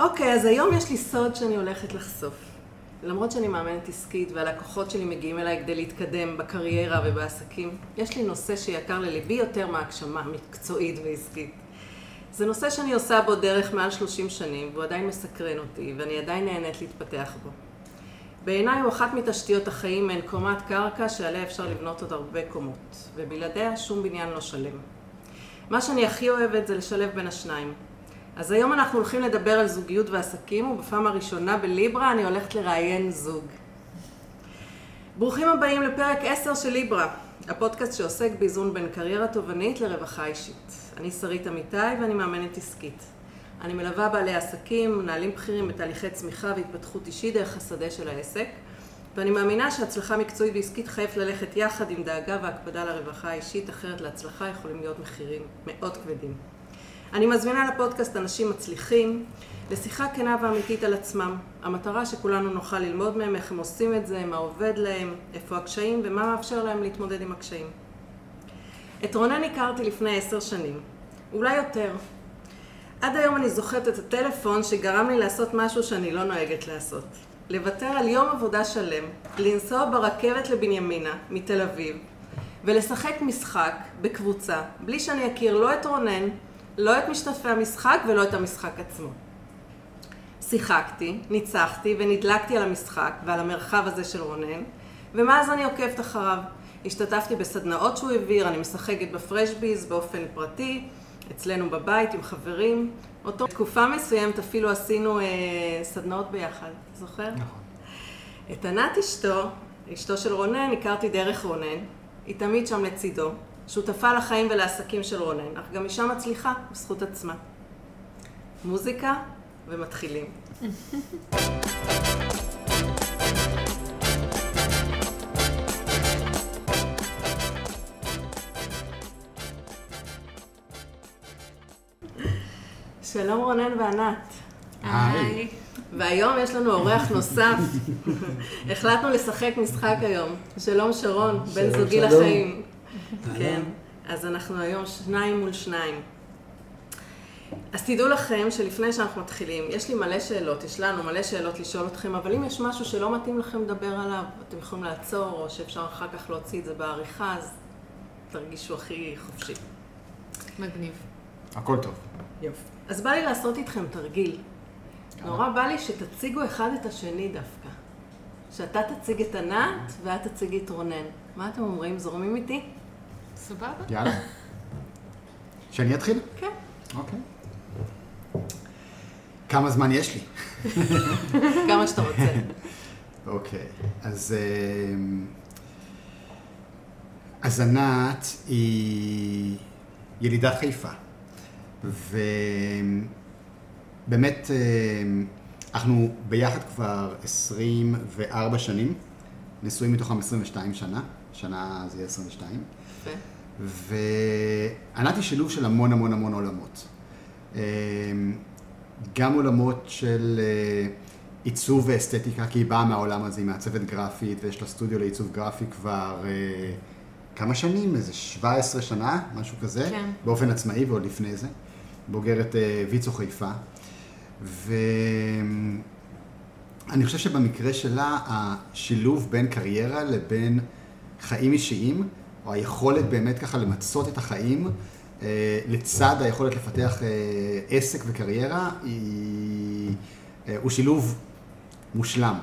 אוקיי, אז היום יש לי סוד שאני הולכת לחשוף. למרות שאני מאמנת עסקית והלקוחות שלי מגיעים אליי כדי להתקדם בקריירה ובעסקים, יש לי נושא שיקר לליבי יותר מהגשמה מקצועית ועסקית. זה נושא שאני עושה בו דרך מעל 30 שנים, והוא עדיין מסקרן אותי, ואני עדיין נהנית להתפתח בו. בעיניי הוא אחת מתשתיות החיים מעין קומת קרקע שעליה אפשר לבנות עוד הרבה קומות, ובלעדיה שום בניין לא שלם. מה שאני הכי אוהבת זה לשלב בין השניים. אז היום אנחנו הולכים לדבר על זוגיות ועסקים, ובפעם הראשונה בליברה אני הולכת לראיין זוג. ברוכים הבאים לפרק 10 של ליברה, הפודקאסט שעוסק באיזון בין קריירה תובענית לרווחה אישית. אני שרית אמיתי ואני מאמנת עסקית. אני מלווה בעלי עסקים, מנהלים בכירים בתהליכי צמיחה והתפתחות אישית דרך השדה של העסק, ואני מאמינה שהצלחה מקצועית ועסקית חייבת ללכת יחד עם דאגה והקפדה לרווחה האישית, אחרת להצלחה יכולים להיות מחירים מאוד כבדים. אני מזמינה לפודקאסט אנשים מצליחים, לשיחה כנה ואמיתית על עצמם. המטרה שכולנו נוכל ללמוד מהם איך הם עושים את זה, מה עובד להם, איפה הקשיים ומה מאפשר להם להתמודד עם הקשיים. את רונן הכרתי לפני עשר שנים, אולי יותר. עד היום אני זוכרת את הטלפון שגרם לי לעשות משהו שאני לא נוהגת לעשות. לוותר על יום עבודה שלם, לנסוע ברכבת לבנימינה, מתל אביב, ולשחק משחק בקבוצה, בלי שאני אכיר לא את רונן, לא את משתתפי המשחק ולא את המשחק עצמו. שיחקתי, ניצחתי ונדלקתי על המשחק ועל המרחב הזה של רונן, ומאז אני עוקבת אחריו. השתתפתי בסדנאות שהוא העביר, אני משחקת בפרשביז באופן פרטי, אצלנו בבית עם חברים. אותו תקופה מסוימת אפילו עשינו אה, סדנאות ביחד, זוכר? נכון. את ענת אשתו, אשתו של רונן, הכרתי דרך רונן. היא תמיד שם לצידו, שותפה לחיים ולעסקים של רונן, אך גם אישה מצליחה בזכות עצמה. מוזיקה ומתחילים. שלום רונן וענת. היי. והיום יש לנו אורח נוסף. החלטנו לשחק משחק היום. שלום שרון, בן זוגי שלום. לחיים. כן, אז אנחנו היום שניים מול שניים. אז תדעו לכם שלפני שאנחנו מתחילים, יש לי מלא שאלות, יש לנו מלא שאלות לשאול אתכם, אבל אם יש משהו שלא מתאים לכם לדבר עליו, אתם יכולים לעצור, או שאפשר אחר כך להוציא את זה בעריכה, אז תרגישו הכי חופשי. מגניב. הכל טוב. יופי. אז בא לי לעשות איתכם תרגיל. נורא בא לי שתציגו אחד את השני דווקא. שאתה תציג את ענת ואת תציגי את רונן. מה אתם אומרים? זורמים איתי? סבבה? יאללה. שאני אתחיל? כן. אוקיי. כמה זמן יש לי? כמה שאתה רוצה. אוקיי, אז... אמ, אז ענת היא ילידת חיפה. ובאמת, אמ, אנחנו ביחד כבר 24 שנים, נשואים מתוכם 22 שנה, שנה זה יהיה 22. יפה. וענת היא שילוב של המון המון המון עולמות. אמ, גם עולמות של אה, עיצוב ואסתטיקה, כי היא באה מהעולם הזה, היא מעצבת גרפית, ויש לה סטודיו לעיצוב גרפי כבר אה, כמה שנים, איזה 17 שנה, משהו כזה, כן. באופן עצמאי ועוד לפני זה, בוגרת אה, ויצו חיפה. ואני חושב שבמקרה שלה, השילוב בין קריירה לבין חיים אישיים, היכולת באמת ככה למצות את החיים, אה, לצד היכולת לפתח אה, עסק וקריירה, היא, אה, הוא שילוב מושלם.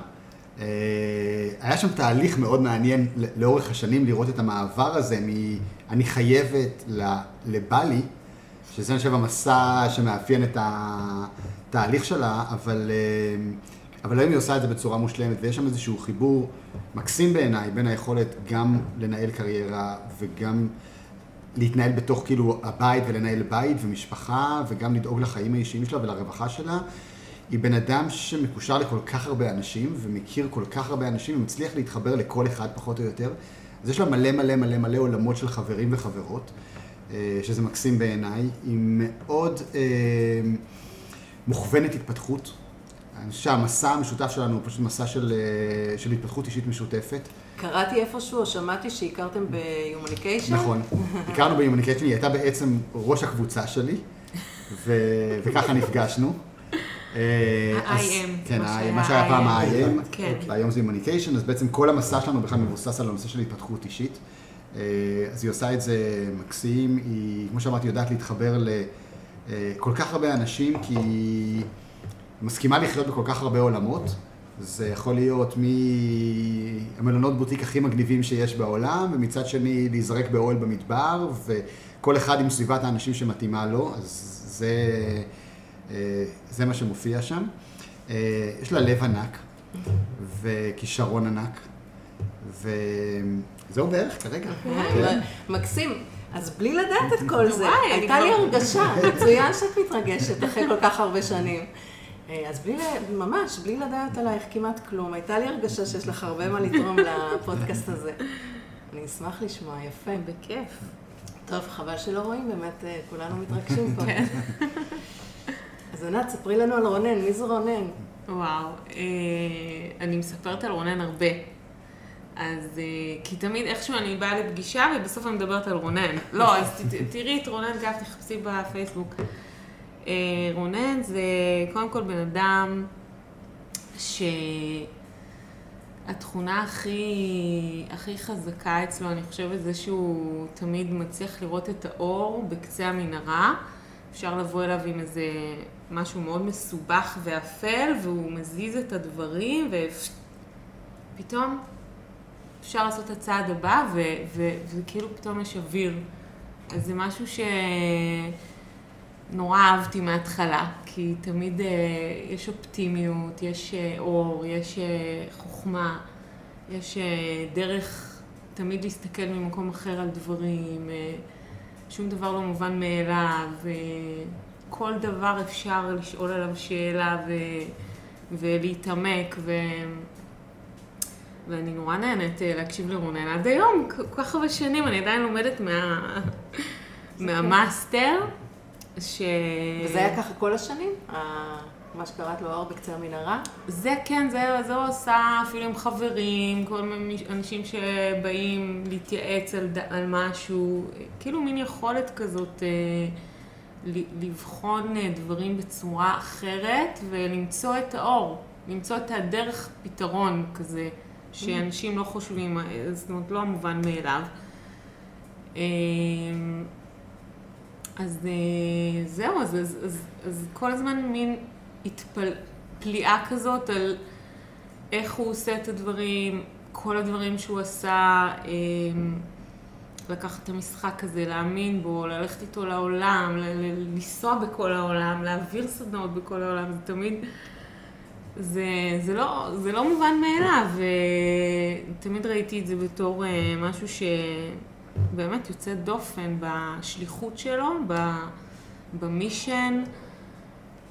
היה שם תהליך מאוד מעניין לאורך השנים לראות את המעבר הזה מ"אני חייבת" ל"בא לי", שזה אני חושב המסע שמאפיין את התהליך שלה, אבל, אה, אבל היום היא עושה את זה בצורה מושלמת, ויש שם איזשהו חיבור מקסים בעיניי בין היכולת גם לנהל קריירה וגם להתנהל בתוך כאילו הבית ולנהל בית ומשפחה וגם לדאוג לחיים האישיים שלה ולרווחה שלה. היא בן אדם שמקושר לכל כך הרבה אנשים ומכיר כל כך הרבה אנשים ומצליח להתחבר לכל אחד פחות או יותר. אז יש לה מלא מלא מלא מלא עולמות של חברים וחברות, אה, שזה מקסים בעיניי. היא מאוד אה, מוכוונת התפתחות. אני חושב שהמסע המשותף שלנו הוא פשוט מסע של, אה, של התפתחות אישית משותפת. קראתי איפשהו, או שמעתי שהכרתם ביומניקיישן? נכון. הכרנו ביומניקיישן, היא הייתה בעצם ראש הקבוצה שלי, ו... וככה נפגשנו. אה, ה-IM, כן, מה שהיה פעם IM. ה-IM, כן. והיום זה אימוניקיישן, אז בעצם כל המסע שלנו בכלל מבוסס על הנושא של התפתחות אישית. אה, אז היא עושה את זה מקסים, היא, כמו שאמרתי, יודעת להתחבר לכל כך הרבה אנשים, כי מסכימה לחיות בכל כך הרבה עולמות. זה יכול להיות מהמלונות בוטיק הכי מגניבים שיש בעולם, ומצד שני להיזרק באוהל במדבר, וכל אחד עם סביבת האנשים שמתאימה לו, אז זה, אה, זה מה שמופיע שם. אה, יש לה לב ענק, וכישרון ענק, וזהו בערך כרגע. כן. מקסים. אז בלי לדעת את כל זה, הייתה לי הרגשה, מצוין שאת מתרגשת אחרי כל כך הרבה שנים. אה, אז בלי, ממש, בלי לדעת עלייך כמעט כלום, הייתה לי הרגשה שיש לך הרבה מה לתרום לפודקאסט הזה. אני אשמח לשמוע, יפה. בכיף. טוב, חבל שלא רואים, באמת אה, כולנו מתרגשים פה. כן. אז ענת, ספרי לנו על רונן, מי זה רונן? וואו, אה, אני מספרת על רונן הרבה. אז, כי תמיד איכשהו אני באה לפגישה ובסוף אני מדברת על רונן. לא, אז תראי את רונן גב, תחפשי בפייסבוק. אה, רונן זה קודם כל בן אדם שהתכונה הכי, הכי חזקה אצלו, אני חושבת, זה שהוא תמיד מצליח לראות את האור בקצה המנהרה. אפשר לבוא אליו עם איזה משהו מאוד מסובך ואפל, והוא מזיז את הדברים, ופתאום אפשר לעשות את הצעד הבא, ו- ו- וכאילו פתאום יש אוויר. אז זה משהו שנורא אהבתי מההתחלה, כי תמיד אה, יש אופטימיות, יש אה, אור, יש אה, חוכמה, יש אה, דרך תמיד להסתכל ממקום אחר על דברים, אה, שום דבר לא מובן מאליו, אה, כל דבר אפשר לשאול עליו שאלה ו... ולהתעמק, ו... ואני נורא נהנית אה, להקשיב לרונן עד היום, כל כך הרבה שנים, אני עדיין לומדת מה... מהמאסטר, ש... וזה היה ככה כל השנים? מה שקראת לו האור בקצה המנהרה? זה כן, זה, זה הוא עושה אפילו עם חברים, כל מיני אנשים שבאים להתייעץ על, על משהו, כאילו מין יכולת כזאת אה, לבחון אה, דברים בצורה אחרת ולמצוא את האור, למצוא את הדרך פתרון כזה, שאנשים לא חושבים, אה, זאת אומרת, לא המובן מאליו. אז אה, זהו, אז, אז, אז, אז כל הזמן מין התפל... פליאה כזאת על איך הוא עושה את הדברים, כל הדברים שהוא עשה, אה, לקחת את המשחק הזה, להאמין בו, ללכת איתו לעולם, לנסוע בכל העולם, להעביר סדנאות בכל העולם, זה תמיד... זה, זה, לא, זה לא מובן מאליו, ותמיד ראיתי את זה בתור אה, משהו שבאמת יוצא דופן בשליחות שלו, ב, במישן.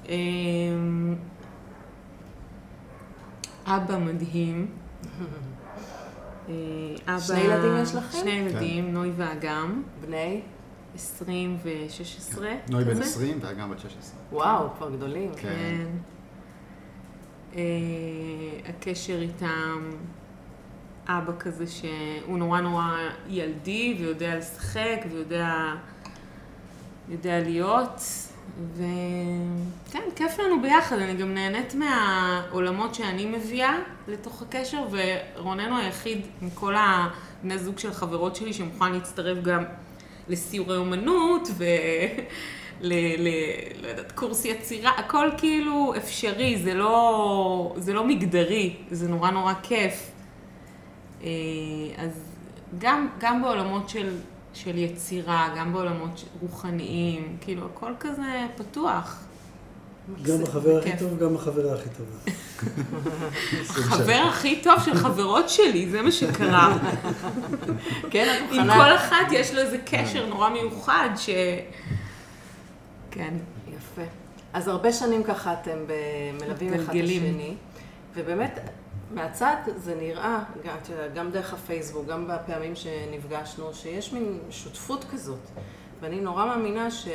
אמ, אבא מדהים. אה, אבא... שני ילדים יש לכם? שני ילדים, נוי ואגם, בני? 20 ו-16. נוי בן 20 ואגם בת 16. וואו, כבר גדולים. כן. כן. אה, הקשר איתם, אבא כזה שהוא נורא נורא ילדי ויודע לשחק ויודע יודע להיות. וכן, כיף לנו ביחד, אני גם נהנית מהעולמות שאני מביאה לתוך הקשר, ורונן הוא היחיד מכל הבני זוג של חברות שלי שמוכן להצטרף גם לסיורי אומנות ו... ל... ל... לא יצירה, הכל כאילו אפשרי, זה לא, זה לא מגדרי, זה נורא נורא כיף. אה, אז גם, גם בעולמות של, של יצירה, גם בעולמות רוחניים, כאילו הכל כזה פתוח. גם החבר הכי. טוב, גם החברה הכי טובה. החבר הכי טוב של חברות שלי, זה מה שקרה. כן, את עם מוכנה? כל אחת יש לו איזה קשר נורא מיוחד ש... כן. יפה. אז הרבה שנים ככה אתם מלווים אחד את. השני, ובאמת, מהצד זה נראה, גם, דרך הפייסבוק, גם בפעמים שנפגשנו, שיש מין שותפות כזאת. ואני נורא מאמינה ש,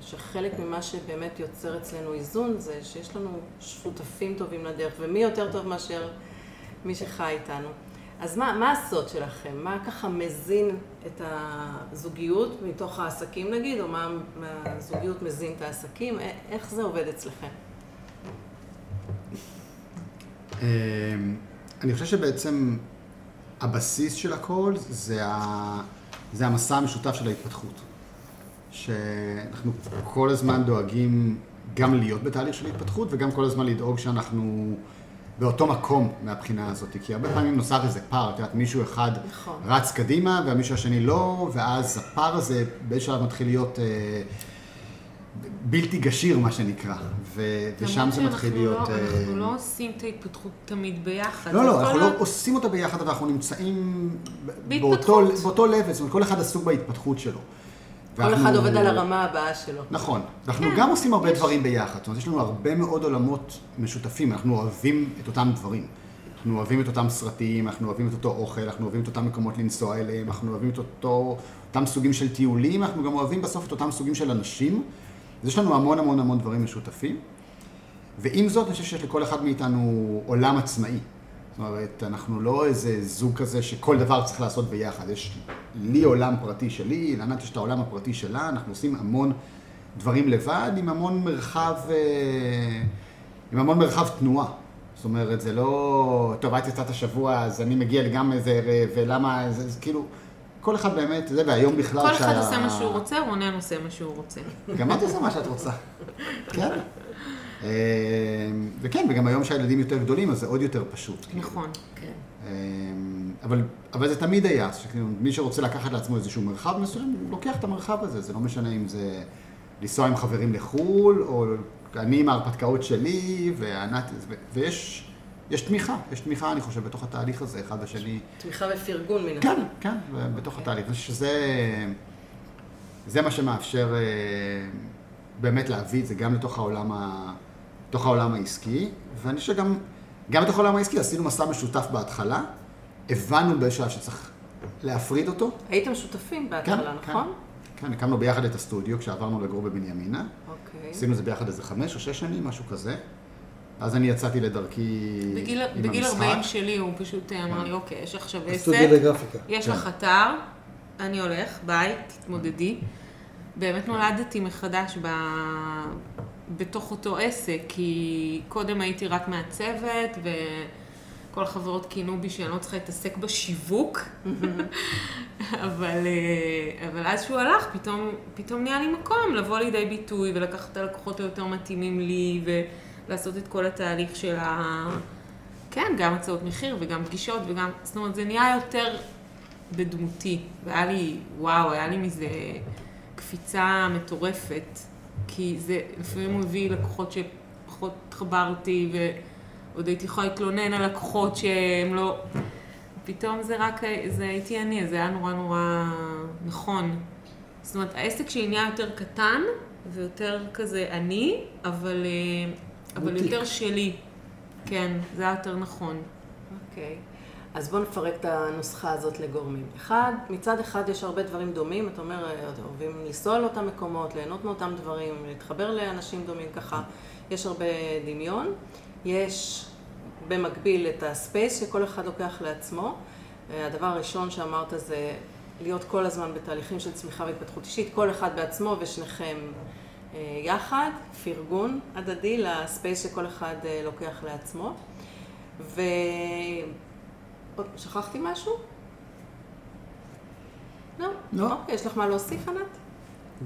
שחלק ממה שבאמת יוצר אצלנו איזון זה שיש לנו שותפים טובים לדרך, ומי יותר טוב מאשר מי שחי איתנו. אז מה, מה הסוד שלכם? מה ככה מזין את הזוגיות מתוך העסקים נגיד, או מה מהזוגיות מזין את העסקים? איך זה עובד אצלכם? אמ, אני חושב שבעצם הבסיס של הכל זה, ה... זה המסע המשותף של ההתפתחות. שאנחנו כל הזמן דואגים גם להיות בתהליך של התפתחות וגם כל הזמן לדאוג שאנחנו באותו מקום מהבחינה הזאת. כי הרבה פעמים נוצר איזה פער, את יודעת, מישהו אחד נכון. רץ קדימה והמישהו השני לא, ואז הפער הזה באיזשהו שלב מתחיל להיות אה, בלתי גשיר, מה שנקרא. ו... ושם זה מתחיל להיות... לא, אנחנו אה, לא עושים את ההתפתחות תמיד ביחד. לא, לא, אנחנו לא עושים אותה ביחד, אבל אנחנו נמצאים. באותו, באותו level, זאת אומרת, כל אחד עסוק בהתפתחות שלו. כל ואנחנו- אחד עובד על הרמה הבאה שלו. נכון. אנחנו כן, גם עושים הרבה. דברים ביחד. זאת אומרת, יש לנו הרבה מאוד עולמות משותפים, אנחנו אוהבים את אותם דברים. אנחנו אוהבים את אותם סרטים, אנחנו אוהבים את אותו אוכל, אנחנו אוהבים את אותם מקומות לנסוע אליהם, אנחנו אוהבים את אותו, אותם סוגים של טיולים, אנחנו גם אוהבים בסוף את אותם סוגים של אנשים. אז יש לנו המון המון המון דברים משותפים. ועם זאת, אני חושב שיש לכל אחד מאיתנו עולם עצמאי. זאת אומרת, אנחנו לא איזה זוג כזה שכל דבר צריך לעשות ביחד. יש לי עולם פרטי שלי, לענת יש את העולם הפרטי שלה, אנחנו עושים המון דברים לבד, עם המון מרחב, אה, עם המון מרחב תנועה. זאת אומרת, זה לא, טוב, את יצאת השבוע, אז אני מגיע גם איזה ולמה, זה, זה כאילו, כל אחד באמת, זה, והיום בכלל כל אחד עושה מה שהוא רוצה, רונן עושה מה שהוא רוצה. גם את עושה מה שאת רוצה. כן. אה, וכן, וגם היום שהילדים יותר גדולים, אז זה עוד יותר פשוט. כאילו. נכון. כן. אה, אבל, אבל זה תמיד היה, שכאילו, מי שרוצה לקחת לעצמו איזשהו מרחב מסוים, הוא לוקח את המרחב הזה, זה לא משנה אם זה לנסוע עם חברים לחו"ל, או אני עם ההרפתקאות שלי, וענת, ויש יש תמיכה, יש תמיכה, אני חושב, בתוך התהליך הזה, אחד בשני. תמיכה ופרגון מן כן, הסתם. כן, בתוך התהליך. אני חושב שזה זה מה שמאפשר אה, באמת להביא את זה גם לתוך העולם, ה, לתוך העולם העסקי, ואני חושב שגם גם בתוך העולם העסקי עשינו מסע משותף בהתחלה, הבנו באיזשהו שלב שצריך להפריד אותו. הייתם שותפים בהתחלה, כן, נכון? כן, הקמנו ביחד את הסטודיו כשעברנו לגור בבנימינה. אוקיי. עשינו את זה ביחד איזה חמש או שש שנים, משהו כזה. אז אני יצאתי לדרכי בגיל, עם בגיל המשחק. 40 שלי הוא פשוט אמר לי, אוקיי, יש עכשיו עסק. יש כן. לך אתר, אני הולך, ביי, תתמודדי. באמת נולדתי מחדש ב... בתוך אותו עסק, כי קודם הייתי רק מעצבת, וכל החברות כינו בי שאני לא צריכה להתעסק בשיווק, אבל, אה, אבל אז שהוא הלך, פתאום, פתאום נהיה לי מקום לבוא לידי ביטוי ולקחת את הלקוחות היותר מתאימים לי, ולעשות את כל התהליך של ה... כן, גם הצעות מחיר וגם פגישות וגם, זאת אומרת, זה נהיה יותר בדמותי. והיה לי, וואו, היה לי מזה קפיצה מטורפת. כי זה לפעמים הוא הביא לקוחות שפחות התחברתי, ועוד הייתי יכולה להתלונן על לקוחות שהם לא... פתאום זה רק, זה הייתי אני, זה היה נורא נורא נכון. זאת אומרת, העסק שלי נהיה יותר קטן ויותר כזה אני, אבל, אה, אבל. יותר שלי. כן, זה היה יותר נכון. אוקיי. אז בואו נפרק את הנוסחה הזאת לגורמים. אחד, מצד אחד יש הרבה דברים דומים, אתה אומר, אה, אוהבים לנסוע לאותם מקומות, ליהנות מאותם דברים, להתחבר לאנשים דומים ככה, יש הרבה דמיון. יש במקביל את הספייס שכל אחד לוקח לעצמו. אה, הדבר הראשון שאמרת זה להיות כל הזמן בתהליכים של צמיחה והתפתחות אישית, כל אחד בעצמו ושניכם יחד, פרגון הדדי לספייס שכל אחד אה, לוקח לעצמו. ו... שכחתי משהו? לא. לא. אוקיי, יש לך מה להוסיף, ענת?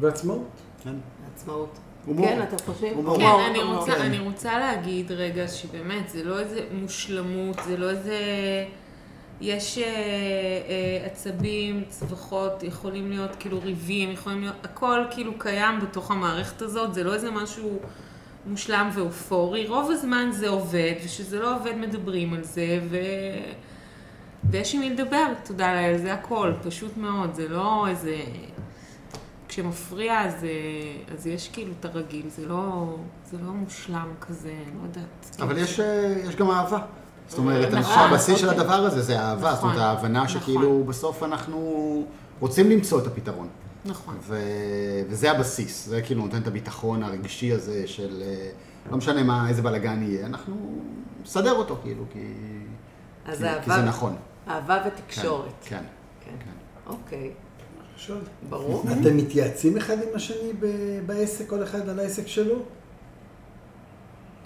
ועצמאות. כן. עצמאות. הומור. כן, אתם חושבים? הומור. כן, אני. רוצה, כן. אני רוצה להגיד רגע שבאמת, זה לא איזה מושלמות, זה לא איזה... יש אה, אה, עצבים, צווחות, יכולים להיות כאילו ריבים, יכולים להיות... הכל כאילו קיים בתוך המערכת הזאת, זה לא איזה משהו מושלם ואופורי. רוב הזמן זה עובד, וכשזה לא עובד מדברים על זה, ו... ויש עם מי לדבר, תודה לאל, זה הכל, פשוט מאוד, זה לא איזה... כשמפריע אז, אה, אז יש כאילו את הרגיל, זה לא, זה לא מושלם כזה, לא יודעת. אבל יש, יש גם אהבה. זאת אומרת, אני חושב נכון, שהבסיס של אוקיי. הדבר הזה זה אהבה. זאת אומרת, נכון, ההבנה נכון. שכאילו בסוף אנחנו רוצים למצוא את הפתרון. נכון. ו... וזה הבסיס, זה כאילו נותן את הביטחון הרגשי הזה של אה, לא משנה מה, איזה בלאגן יהיה, אנחנו נסדר אותו כאילו, כי, אז כי, כי אהבה- זה נכון. אהבה כן, ותקשורת. כן, כן. כן. אוקיי, עכשיו, ברור. אתם מתייעצים אחד עם השני ב- בעסק, כל אחד על העסק שלו?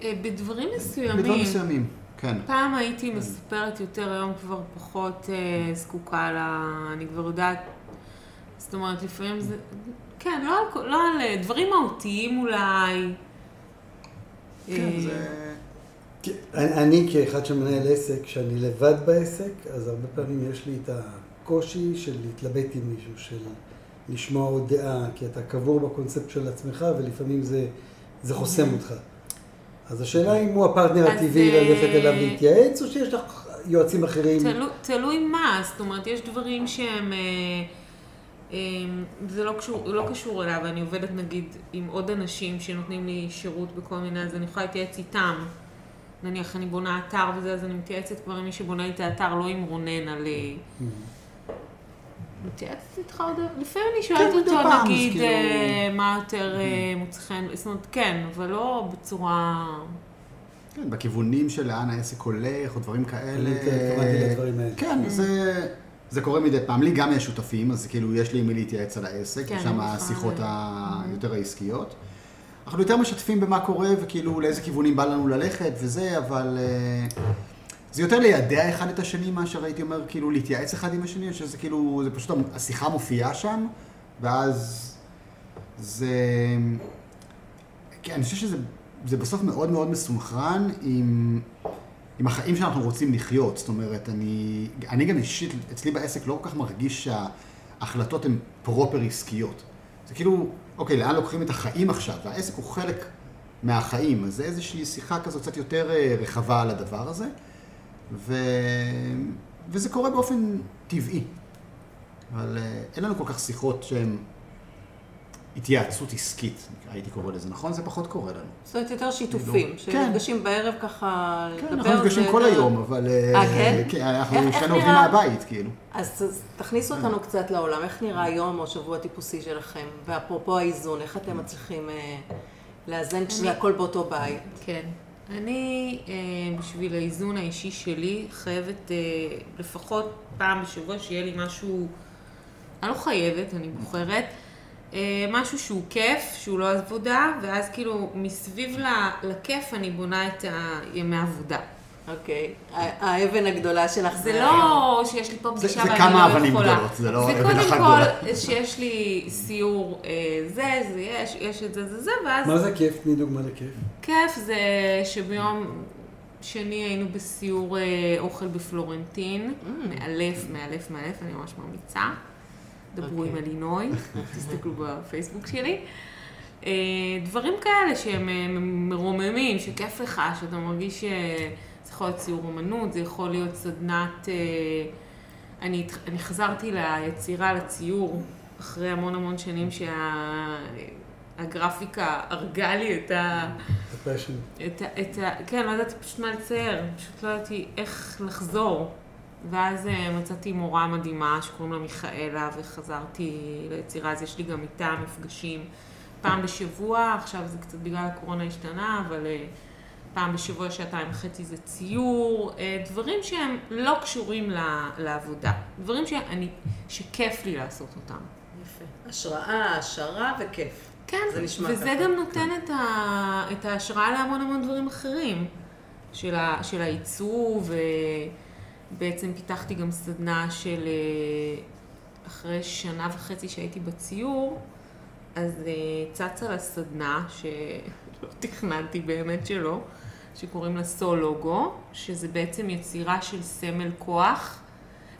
אה, בדברים בדברים מסוימים, מסוימים. כן. פעם הייתי מספרת יותר, היום כבר פחות אה, זקוקה ל... אני כבר יודעת... זאת אומרת, לפעמים זה... כן, לא על, לא על אה, דברים מהותיים אולי. כן, אה, זה... כי אני, אני כאחד שמנהל עסק, כשאני לבד בעסק, אז הרבה פעמים יש לי את הקושי של להתלבט עם מישהו, של לשמוע עוד דעה, כי אתה קבור בקונספט של עצמך, ולפעמים זה, זה חוסם אותך. אז השאלה אם הוא הפרטנר הטבעי אה, ללכת אליו להתייעץ, או שיש לך יועצים אחרים. תלו, תלוי מה, זאת אומרת, יש דברים שהם... אה, אה, זה לא קשור, לא קשור אליו, אני עובדת נגיד עם עוד אנשים שנותנים לי שירות בכל מיני, אז אני יכולה להתייעץ איתם. נניח אני בונה אתר וזה, אז אני מתייעצת כבר עם מי שבונה לי את האתר, לא עם רונן על... מתייעצת איתך עוד... לפעמים אני שואלת כן, מדי אותו, נגיד, כאילו- אה, מה יותר אה, מוצא חן, זאת אומרת, כן, אבל לא בצורה... כן, בכיוונים של לאן העסק הולך, או דברים כאלה. אני התכוונתי לדברים האלה. כן, זה, זה קורה מדי פעם. לי גם יש שותפים, אז כאילו יש לי עם מי להתייעץ על העסק, כן, ושם אני השיחות היותר העסקיות. אנחנו יותר משתפים במה קורה, וכאילו לאיזה כיוונים בא לנו ללכת וזה, אבל אה, זה יותר לידע אחד את השני, מאשר הייתי אומר, כאילו להתייעץ אחד עם השני, או שזה כאילו, זה פשוט השיחה מופיעה שם, ואז זה... כן, אני חושב שזה זה בסוף מאוד מאוד מסונכרן עם, עם החיים שאנחנו רוצים לחיות. זאת אומרת, אני, אני גם אישית, אצלי בעסק לא כל כך מרגיש שההחלטות הן פרופר עסקיות. זה כאילו, אוקיי, לאן לוקחים את החיים עכשיו? והעסק הוא חלק מהחיים, אז זה איזושהי שיחה כזו קצת יותר אה, רחבה על הדבר הזה, ו... וזה קורה באופן טבעי. אבל אה, אין לנו כל כך שיחות שהן התייעצות עסקית, הייתי קורא לזה, נכון? זה פחות קורה לנו. זאת אומרת, יותר שיתופים, כן. שנפגשים בערב ככה כן, לדבר. אנחנו נפגשים זה כל היום, אבל... אה, כן? כן, אנחנו שנינו עובדים מהבית, כאילו. אז תכניסו אותנו קצת לעולם, איך נראה היום או שבוע טיפוסי שלכם? ואפרופו האיזון, איך אתם מצליחים אה, לאזן כשזה הכל באותו בית? כן. אני, אה, בשביל האיזון האישי שלי, חייבת אה, לפחות פעם בשבוע שיהיה לי משהו, אני לא חייבת, אני בוחרת, אה, משהו שהוא כיף, שהוא לא עבודה, ואז כאילו מסביב לכיף אני בונה את הימי העבודה. אוקיי. האבן הגדולה שלך זה לא שיש לי פה זה- פגישה זה ואני כמה לא אבנים יכולה. גדולות, זה לא זה אבן אחת קודם גדולה. כל שיש לי סיור אה, זה, זה יש, יש את זה, זה זה, ואז... מה זה כיף? תני דוגמה לכיף. כיף זה שביום שני היינו בסיור אה, אוכל בפלורנטין, מאלף, מאלף, מאלף, אני ממש ממליצה. דברו עם אוקיי. אלינוי, תסתכלו בפייסבוק שלי. אה, דברים כאלה שהם מרוממים, שכיף לך, שאתה מרגיש ש... זה יכול להיות סיור אומנות, זה יכול להיות סדנת... אה, אני, אני חזרתי ליצירה, לציור, אחרי המון המון שנים שהגרפיקה הרגה לי את ה... את ה... את ה כן, לא ידעתי פשוט מה לצייר, פשוט לא ידעתי איך לחזור. ואז אה, מצאתי מורה מדהימה שקוראים לה מיכאלה, וחזרתי ליצירה, אז יש לי גם איתה מפגשים פעם בשבוע, עכשיו זה קצת בגלל הקורונה השתנה, אבל אה, פעם בשבוע, שעתיים וחצי זה ציור, אה, דברים שהם לא קשורים לעבודה, דברים שאני, שכיף לי לעשות אותם. יפה. השראה, העשרה וכיף. כן, זה נשמע וזה ככה. גם נותן את, ה, את ההשראה להמון המון דברים אחרים, של, ה, של העיצוב, ובעצם פיתחתי גם סדנה של, אה, אחרי שנה וחצי שהייתי בציור, אז אה, צצה לה סדנה, שלא תכננתי באמת שלא, שקוראים לה סול לוגו, שזה בעצם יצירה של סמל כוח.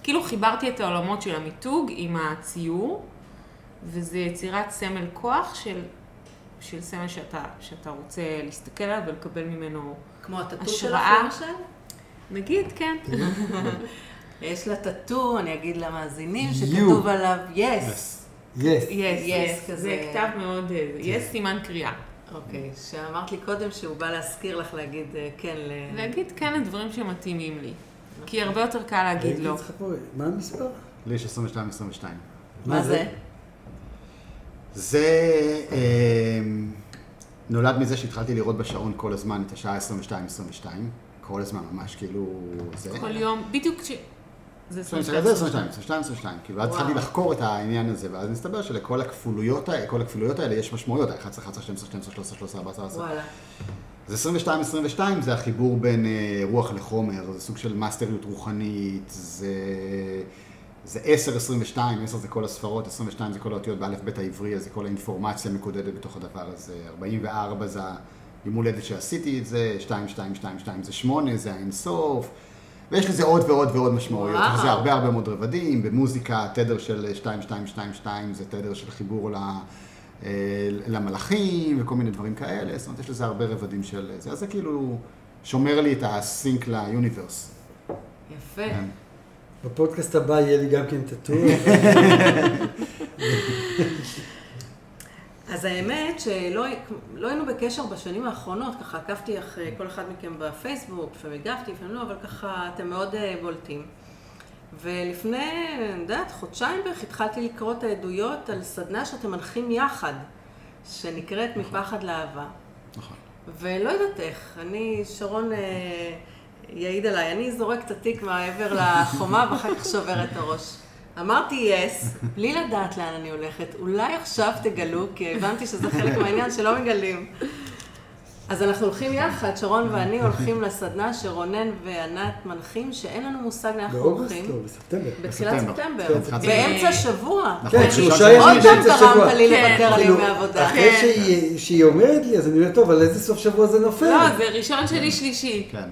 כאילו חיברתי את העולמות של המיתוג עם הציור, וזה יצירת סמל כוח של, של סמל שאתה, שאתה רוצה להסתכל עליו ולקבל ממנו, כמו הטאטו שלך השראה. למשל? נגיד, כן. יש לה טאטו, אני אגיד למאזינים. שכתוב עליו yes. יס. יס, Yes, יס, כזה. זה כתב מאוד, אה, יש סימן קריאה. אוקיי, שאמרת לי קודם שהוא בא להזכיר לך להגיד אה, כן ל... להגיד כן לדברים שמתאימים לי. כי הרבה יותר קל להגיד לא. מה המספר? לי יש 22-22. מה זה? זה אה, נולד מזה שהתחלתי לראות בשעון כל הזמן את השעה 22-22. כל הזמן, ממש, כאילו, זה. כל יום, בדיוק כש... זה 22, זה 22, 22, 22, כאילו, ואז. התחלתי לחקור את העניין הזה, ואז מסתבר שלכל הכפולויות האלה, כל הכפילויות האלה יש משמעויות, 11, 11, 12, 12, 13, 13, 14, 14. וואלה. זה אז 22-22 זה החיבור בין אה, רוח לחומר, זה סוג של מאסטריות רוחנית, זה, זה 10-22, 10 זה כל הספרות, 22 זה כל האותיות באלף בית העברי, אז זה כל האינפורמציה מקודדת בתוך הדבר הזה, 44 זה היום הולדת שעשיתי את זה, 2222 זה 8, זה האינסוף, ויש לזה עוד ועוד ועוד משמעויות, וואו. זה הרבה הרבה מאוד רבדים, במוזיקה תדר של 2222 זה תדר של חיבור ל... אה, למלאכים וכל מיני דברים כאלה, זאת אומרת, יש לזה הרבה רבדים של זה, אז זה כאילו שומר לי את הסינק ליוניברס. יפה. כן. בפודקאסט הבא יהיה לי גם כן טאטו. אז האמת שלא לא היינו בקשר בשנים האחרונות, ככה עקבתי אחרי כל אחד מכם בפייסבוק, לפעמים הגבתי, לפעמים לא, אבל ככה אתם מאוד אה, בולטים. ולפני, אני יודעת, חודשיים בערך התחלתי לקרוא את העדויות על סדנה שאתם מנחים יחד, שנקראת מפחד לאהבה. נכון. ולא יודעת איך, אני, שרון אה, יעיד עליי, אני זורק את התיק מעבר לחומה ואחר כך שובר את הראש. אמרתי יס, בלי לדעת לאן אני הולכת. אולי עכשיו תגלו, כי הבנתי שזה חלק מהעניין שלא מגלים. אז אנחנו הולכים יחד, שרון ואני הולכים לסדנה שרונן וענת מנחים, שאין לנו מושג לאן אנחנו באוגוסט הולכים. או בספטמבר. בתחילת. ספטמבר. כן. באמצע השבוע. נכון, כן, שלושה של- ימים עוד פעם באמצע השבוע. גרמת לי כן. לוותר על כאילו, ימי עבודה. אחרי כן. שהיא- אומרת לי, אז אני אומר, טוב, על איזה סוף שבוע זה נופל? לא, זה ראשון שני שלישי. כן,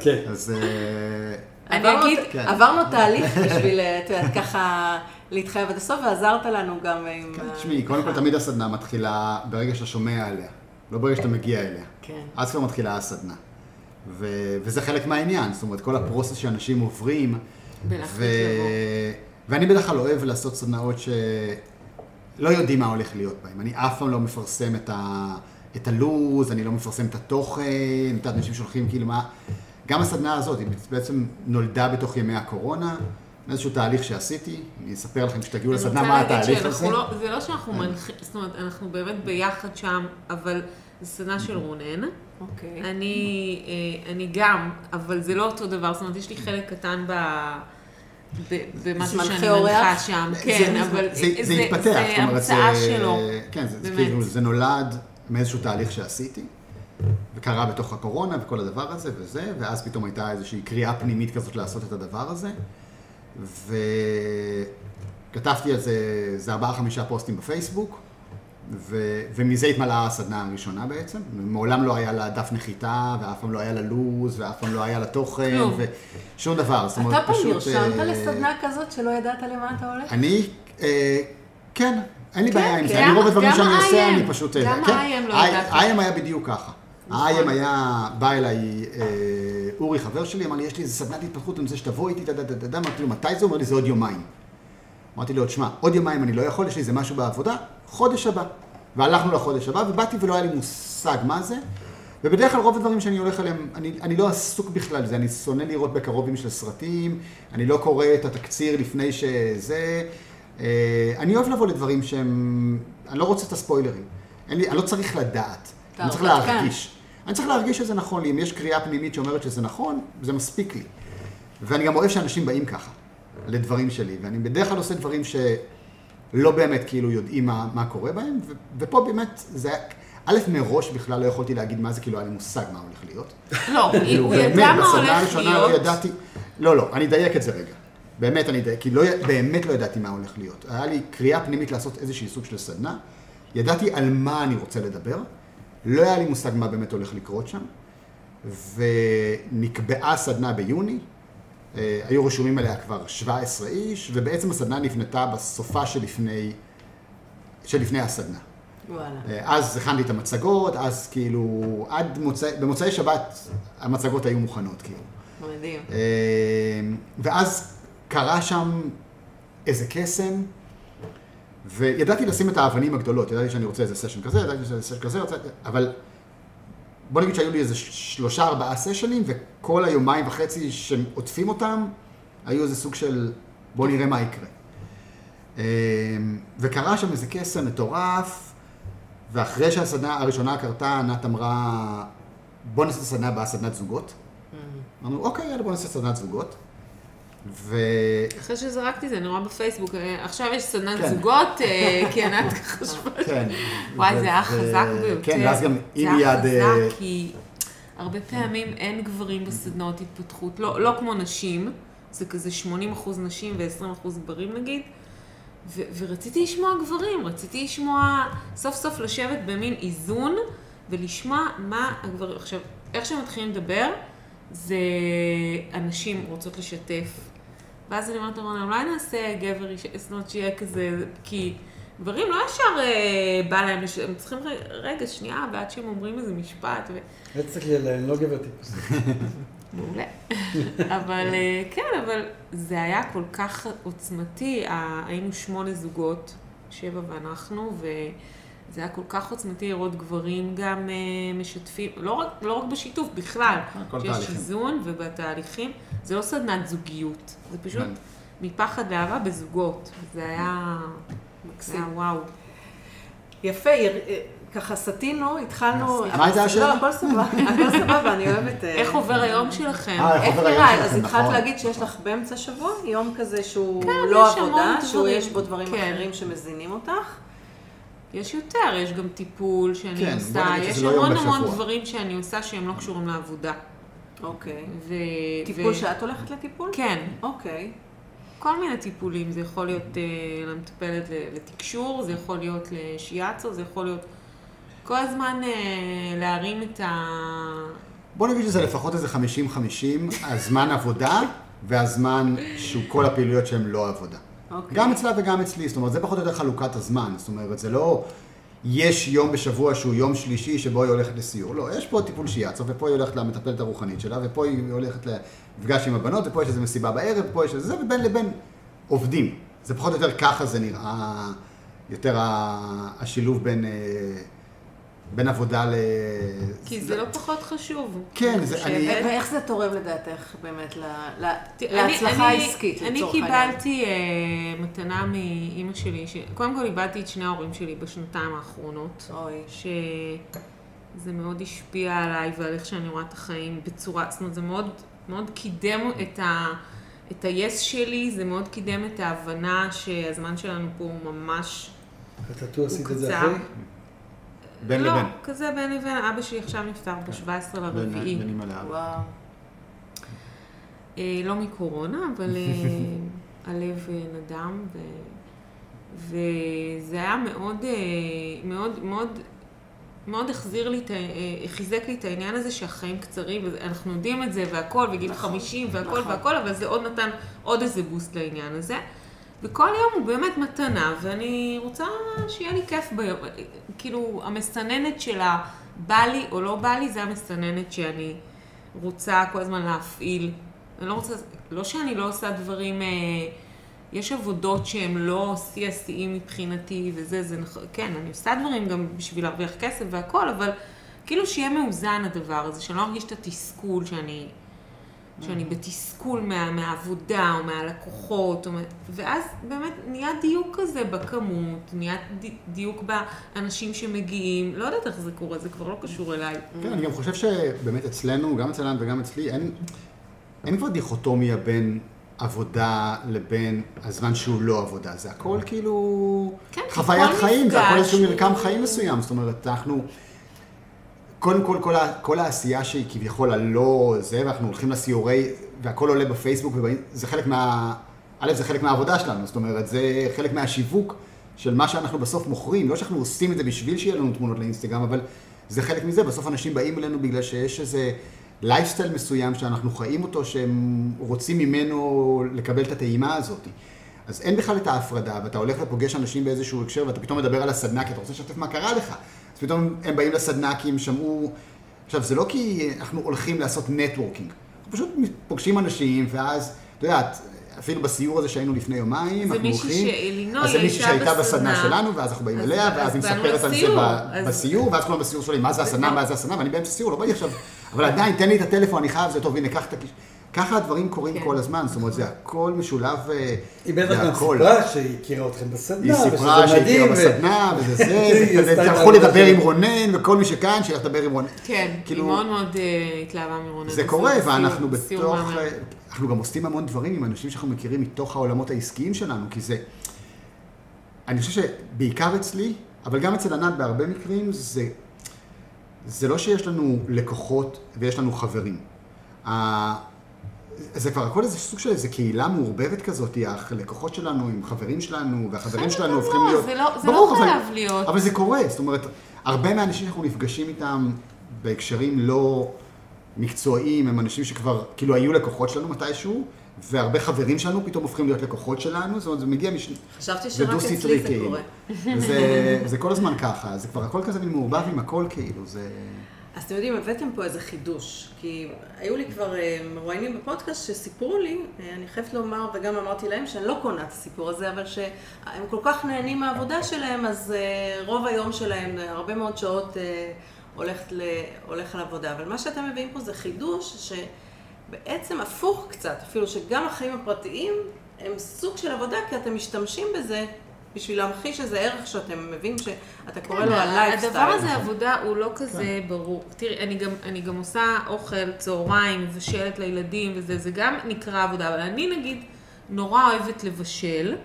כן. אז אה, אני אגיד- כן. עברנו תהליך בשביל, אה, את יודעת, ככה להתחייב עד הסוף, ועזרת לנו גם עם... כן, ה- תשמעי, קודם כל תמיד הסדנה מתחילה ברגע שאתה שומע עליה, לא ברגע שאתה מגיע אליה. כן. אז כבר מתחילה הסדנה. ו- וזה חלק מהעניין, זאת אומרת, כל הפרוסס שאנשים עוברים. ו-. ואני בדרך כלל אוהב לעשות סדנאות שלא יודעים מה הולך להיות בהן. אני אף פעם לא מפרסם את, ה... את הלו"ז, אני לא מפרסם את התוכן, את יודעת, אנשים שולחים כאילו מה... גם הסדנה הזאת, היא בעצם נולדה בתוך ימי הקורונה, מאיזשהו תהליך שעשיתי, אני אספר לכם כשתגיעו לסדנה מה התהליך הזה. לא- זה לא שאנחנו מנחים, זאת אומרת, אנחנו באמת ביחד שם, אבל זו סדנה של רונן. אוקיי. אני, אה, אני גם, אבל זה לא אותו דבר, זאת אומרת, יש לי חלק קטן ב... ב- במשהו שאני? מנחה שם, כן, אבל זה, התפתח, זאת אומרת, המצאה שלו. כן. כאילו, זה נולד מאיזשהו תהליך שעשיתי, וקרה בתוך הקורונה וכל הדבר הזה וזה, ואז פתאום הייתה איזושהי קריאה פנימית כזאת לעשות את הדבר הזה, וכתבתי על זה, זה ארבעה חמישה פוסטים בפייסבוק, ו, ומזה התמלאה הסדנה הראשונה בעצם, מעולם לא היה לה דף נחיתה, ואף פעם לא היה לה לו"ז, ואף פעם לא היה לה תוכן, כלום. ושום דבר, זאת אומרת, אתה פעם פשוט... נרשמת אה, לסדנה כזאת שלא ידעת למה אתה הולך? אני, אה, כן, אין לי כן, בעיה עם זה. גם- אני רוב הדברים גם שאני עושה. אני פשוט... גם כן, ה-IM לא ה- ידעתי. ה-IM היה בדיוק ככה. נכון. ה-IM היה, בא אליי אה, אורי, חבר שלי, אמר לי, יש לי איזה סדנת התפתחות, אני רוצה שתבוא איתי, דה-דה-דה-דה, אמרתי לו, מתי זה? הוא אומר לי, זה עוד יומיים. אמרתי לו, תשמע, עוד יומיים אני לא יכול, יש לי איזה משהו בעבודה, חודש הבא. והלכנו לחודש הבא, ובאתי ולא היה לי מושג מה זה. ובדרך כלל רוב הדברים שאני הולך עליהם, אני, אני לא עסוק בכלל בזה, אני שונא לראות בקרובים של סרטים, אני לא קורא את התקציר לפני שזה. אה, אני אוהב לבוא לדברים שהם, אני לא רוצה את הספוילרים. לי, אני לא צריך לדעת, אני צריך הרפתקן. להרגיש. אני צריך להרגיש שזה נכון לי, אם יש קריאה פנימית שאומרת שזה נכון, זה מספיק לי. ואני גם אוהב שאנשים באים ככה, לדברים שלי, ואני בדרך כלל עושה דברים שלא באמת כאילו יודעים מה, מה קורה בהם, ו- ופה באמת זה היה, א', מראש בכלל לא יכולתי להגיד מה זה, כאילו היה לי מושג מה הולך להיות. לא, כאילו, הוא ידע באמת, מה הולך הראשונה לא להיות. ידעתי, לא, לא, אני אדייק את זה רגע. באמת אני אדייק, כי לא, באמת לא ידעתי מה הולך להיות. היה לי קריאה פנימית לעשות איזושהי סוג של סדנה, ידעתי על מה אני רוצה לדבר, לא היה לי מושג מה באמת הולך לקרות שם, ונקבעה סדנה ביוני, אה, היו רשומים עליה כבר 17 איש, ובעצם הסדנה נבנתה בסופה שלפני, שלפני הסדנה. וואלה. אה, אז הכנתי את המצגות, אז כאילו, עד מוצאי, במוצאי שבת המצגות היו מוכנות, כאילו. מדהים. אה, ואז קרה שם איזה קסם, וידעתי לשים את האבנים הגדולות, ידעתי שאני רוצה איזה סשן כזה, ידעתי שזה סשן כזה, רוצה... אבל בוא נגיד שהיו לי איזה שלושה ארבעה סשנים, וכל היומיים וחצי שעוטפים אותם, היו איזה סוג של בוא נראה מה יקרה. אה, וקרה שם איזה קסם מטורף, ואחרי שהסדנה הראשונה קרתה, ענת אמרה, בוא נעשה את הסדנה הבאה סדנת זוגות. אמרנו, אוקיי, יאללה, בוא נעשה סדנת זוגות. ו... אחרי שזרקתי זה, אני רואה בפייסבוק, אה, עכשיו יש סדנת כן. זוגות, אה, כי ענת חשבה. כן. וואי, ו- זה היה חזק ביותר. כן, ואז גם היא זה מיד... היה אה, חזק, כי הרבה פעמים אין גברים בסדנאות התפתחות, לא, לא כמו נשים, זה כזה 80% נשים ו-20% גברים נגיד, ו- ורציתי לשמוע גברים, רציתי לשמוע, סוף סוף לשבת במין איזון, ולשמוע מה הגברים, עכשיו, איך שהם מתחילים לדבר, זה הנשים רוצות לשתף. ואז אני אומרת להם, אולי נעשה גבר, איש- זאת אומרת שיהיה כזה, כי גברים לא ישר אה, בא להם, לש- הם צריכים רגע, שנייה, ועד שהם אומרים איזה משפט, ו... תסתכלי עליי, אני לא גבר טיפוס. מעולה. אבל אה, כן, אבל זה היה כל כך עוצמתי, היינו שמונה זוגות, שבע ואנחנו, וזה היה כל כך עוצמתי לראות גברים גם אה, משתפים, לא רק, לא רק בשיתוף, בכלל, כל שיש תהליכים. איזון ובתהליכים, זה לא סדנת זוגיות, זה פשוט כן. מפחד לאהבה בזוגות, זה היה, זה מקסים. היה וואו. יפה, יר- אה, ככה סטינו, התחלנו... מה הייתה השאלה? לא, הכל סבבה, הכל סבבה, אני אוהבת... אה, איך עובר היום שלכם? אה, איך איך עובר היום נראה? אז התחלת נכון. להגיד שיש לך באמצע שבוע יום כזה שהוא כן, לא עבודה, שהוא. יש בו דברים כן. אחרים שמזינים אותך. יש יותר, יש גם טיפול שאני כן, עושה, יש לא המון המון בשבוע. דברים שאני עושה שהם לא קשורים לעבודה. אוקיי. ו... טיפול ו... שאת הולכת לטיפול? כן, אוקיי. כל מיני טיפולים, זה יכול להיות אה, למטפלת לתקשור, זה יכול להיות לשיאצו, זה יכול להיות כל הזמן אה, להרים את ה... בוא נגיד שזה לפחות איזה 50-50, הזמן עבודה והזמן שהוא כל הפעילויות שהן לא עבודה. אוקיי. גם אצלה וגם אצלי, זאת אומרת, זה פחות או יותר חלוקת הזמן. זאת אומרת, זה לא יש יום בשבוע שהוא יום שלישי שבו היא הולכת לסיור. לא, יש פה טיפול שיאצו, ופה היא הולכת למטפלת הרוחנית שלה, ופה היא הולכת למפגש עם הבנות, ופה יש איזו מסיבה בערב, ופה יש איזה זה, ובין לבין עובדים. זה פחות או יותר ככה זה נראה, יותר השילוב בין, אה, בין עבודה ל... כי זה לא פחות חשוב. כן, אני זה-. אני- ואיך זה תורם לדעתך באמת אני- להצלחה אני- העסקית אני לצורך העניין? קיבלתי אה, מתנה מאימא שלי. קודם כל איבדתי את שני ההורים שלי בשנתיים האחרונות. אוי. שזה מאוד השפיע עליי ועל איך שאני רואה את החיים בצורה, זאת אומרת, זה מאוד, מאוד קידם את ה... את ה-yes שלי, זה מאוד קידם את ההבנה שהזמן שלנו פה הוא ממש... הטאטו עשית את זה. אחרי? בין לא, לבין. כזה בין לבין, אבא שלי עכשיו נפטר ב-17 בין- לרביעי. בין אימא לאבא. וואו. אה, לא מקורונה, אבל אה, הלב אה, נדם, ו... וזה היה מאוד, מאוד, מאוד, מאוד החזיר לי, חיזק לי את העניין הזה שהחיים קצרים, ואנחנו יודעים את זה והכל, וגיל נכון, 50 והכל נכון. והכל, אבל זה עוד נתן עוד איזה בוסט לעניין הזה. וכל יום הוא באמת מתנה, ואני רוצה שיהיה לי כיף ביום. כאילו, המסננת של הבא לי או לא בא לי, זה המסננת שאני רוצה כל הזמן להפעיל. אני לא רוצה, לא שאני לא עושה דברים, אה, יש עבודות שהן לא שיא השיאים מבחינתי וזה, זה נכון, כן, אני עושה דברים גם בשביל להרוויח כסף והכל, אבל כאילו שיהיה מאוזן הדבר הזה, שאני לא ארגיש את התסכול שאני... שאני בתסכול מה, מהעבודה או מהלקוחות, או, מה- ואז באמת נהיה דיוק כזה בכמות, נהיה די- דיוק באנשים שמגיעים, לא יודעת איך זה קורה, זה כבר לא קשור אליי. כן, אני גם חושב שבאמת אצלנו, גם אצלנו וגם אצלי, אין, אין כבר דיכוטומיה בין עבודה לבין הזמן שהוא לא עבודה. זה הכל כאילו כן, חוויית חיים, זה הכל איזשהו מרקם חיים מסוים. זאת אומרת, אנחנו... קודם כל, כל, כל העשייה שהיא כביכול הלא זה, ואנחנו הולכים לסיורי, והכל עולה בפייסבוק, ובאים, זה חלק מה... א', זה חלק מהעבודה שלנו, זאת אומרת, זה חלק מהשיווק של מה שאנחנו בסוף מוכרים. לא שאנחנו עושים את זה בשביל שיהיה לנו תמונות לאינסטגרם, אבל זה חלק מזה. בסוף אנשים באים אלינו בגלל שיש איזה לייפסטייל מסוים שאנחנו חיים אותו, שהם רוצים ממנו לקבל את הטעימה הזאת. אז אין בכלל את ההפרדה, ואתה הולך ופוגש אנשים באיזשהו הקשר, ואתה פתאום מדבר על הסדנה, כי אתה רוצה לשתף מה קרה לך. אז פתאום הם באים לסדנה כי הם שמעו... עכשיו, זה לא כי אנחנו הולכים לעשות נטוורקינג. אנחנו פשוט פוגשים אנשים, ואז, את יודעת, אפילו בסיור הזה שהיינו לפני יומיים, אנחנו הולכים... אז זה מישהי הייתה שהייתה בסדנה. שלנו, ואז אנחנו באים אליה, אז ואז היא מספרת על זה בסיור, ואז כולם בסיור שואלים, מה זה הסדנה, מה זה הסדנה, ואני באמצע סיור, לא בא לי עכשיו, אבל עדיין, תן לי את הטלפון, אני חייב זה, טוב, הנה, קח את הכיש... ככה הדברים קורים כן. כל הזמן, זאת אומרת, זה הכל משולב, אה, היא בטח גם הכל. סיפרה שהיא הכירה אתכם היא בסדנה, סיפרה ושזה שהיא. הכירה ו- בסדנה, וזה זה, היא והלכו לדבר. עם רונן, וכל מי שכאן, שילך לדבר עם רונן. כן, כאילו- היא מאוד מאוד אה, התלהבה מרונן. זה קורה, ואנחנו בתוך. אה, אנחנו גם עושים המון דברים עם אנשים שאנחנו מכירים מתוך העולמות העסקיים שלנו, כי זה, אני חושב שבעיקר אצלי, אבל גם אצל ענת בהרבה מקרים, זה, זה לא שיש לנו לקוחות ויש לנו חברים. זה כבר הכל איזה סוג של איזה קהילה מעורבבת כזאת, הלקוחות שלנו עם חברים שלנו, והחברים שלנו הופכים לא, להיות... זה לא- זה ברור, לא אבל- חייב להיות. אבל זה קורה, זאת אומרת, הרבה מהאנשים שאנחנו נפגשים איתם בהקשרים לא מקצועיים, הם אנשים שכבר, כאילו, היו לקוחות שלנו מתישהו, והרבה חברים שלנו פתאום הופכים להיות לקוחות שלנו, זאת אומרת, זה מגיע מש... חשבתי זה שרק אצלי זה כאילו. קורה. זה, זה כל הזמן ככה, זה כבר הכל כזה מעורבב עם הכל כאילו, זה... אז אתם יודעים, הבאתם פה איזה חידוש, כי היו לי כבר אה, מרואיינים בפודקאסט שסיפרו לי, אה, אני חייבת לומר, וגם אמרתי להם שאני לא קונה את הסיפור הזה, אבל שהם כל כך נהנים מהעבודה שלהם, אז אה, רוב היום שלהם, הרבה מאוד שעות הולכת ל, הולך לעבודה. אבל מה שאתם מביאים פה זה חידוש שבעצם הפוך קצת, אפילו שגם החיים הפרטיים הם סוג של עבודה, כי אתם משתמשים בזה. בשביל להמחיש איזה ערך שאתם מבינים שאתה קורא לו כן, הלייפסטייל. הדבר הזה, עבודה, הוא לא כזה ברור. תראי, אני גם, אני גם עושה אוכל, צהריים, מבשלת לילדים וזה, זה גם נקרא עבודה, אבל אני נגיד נורא אוהבת לבשל,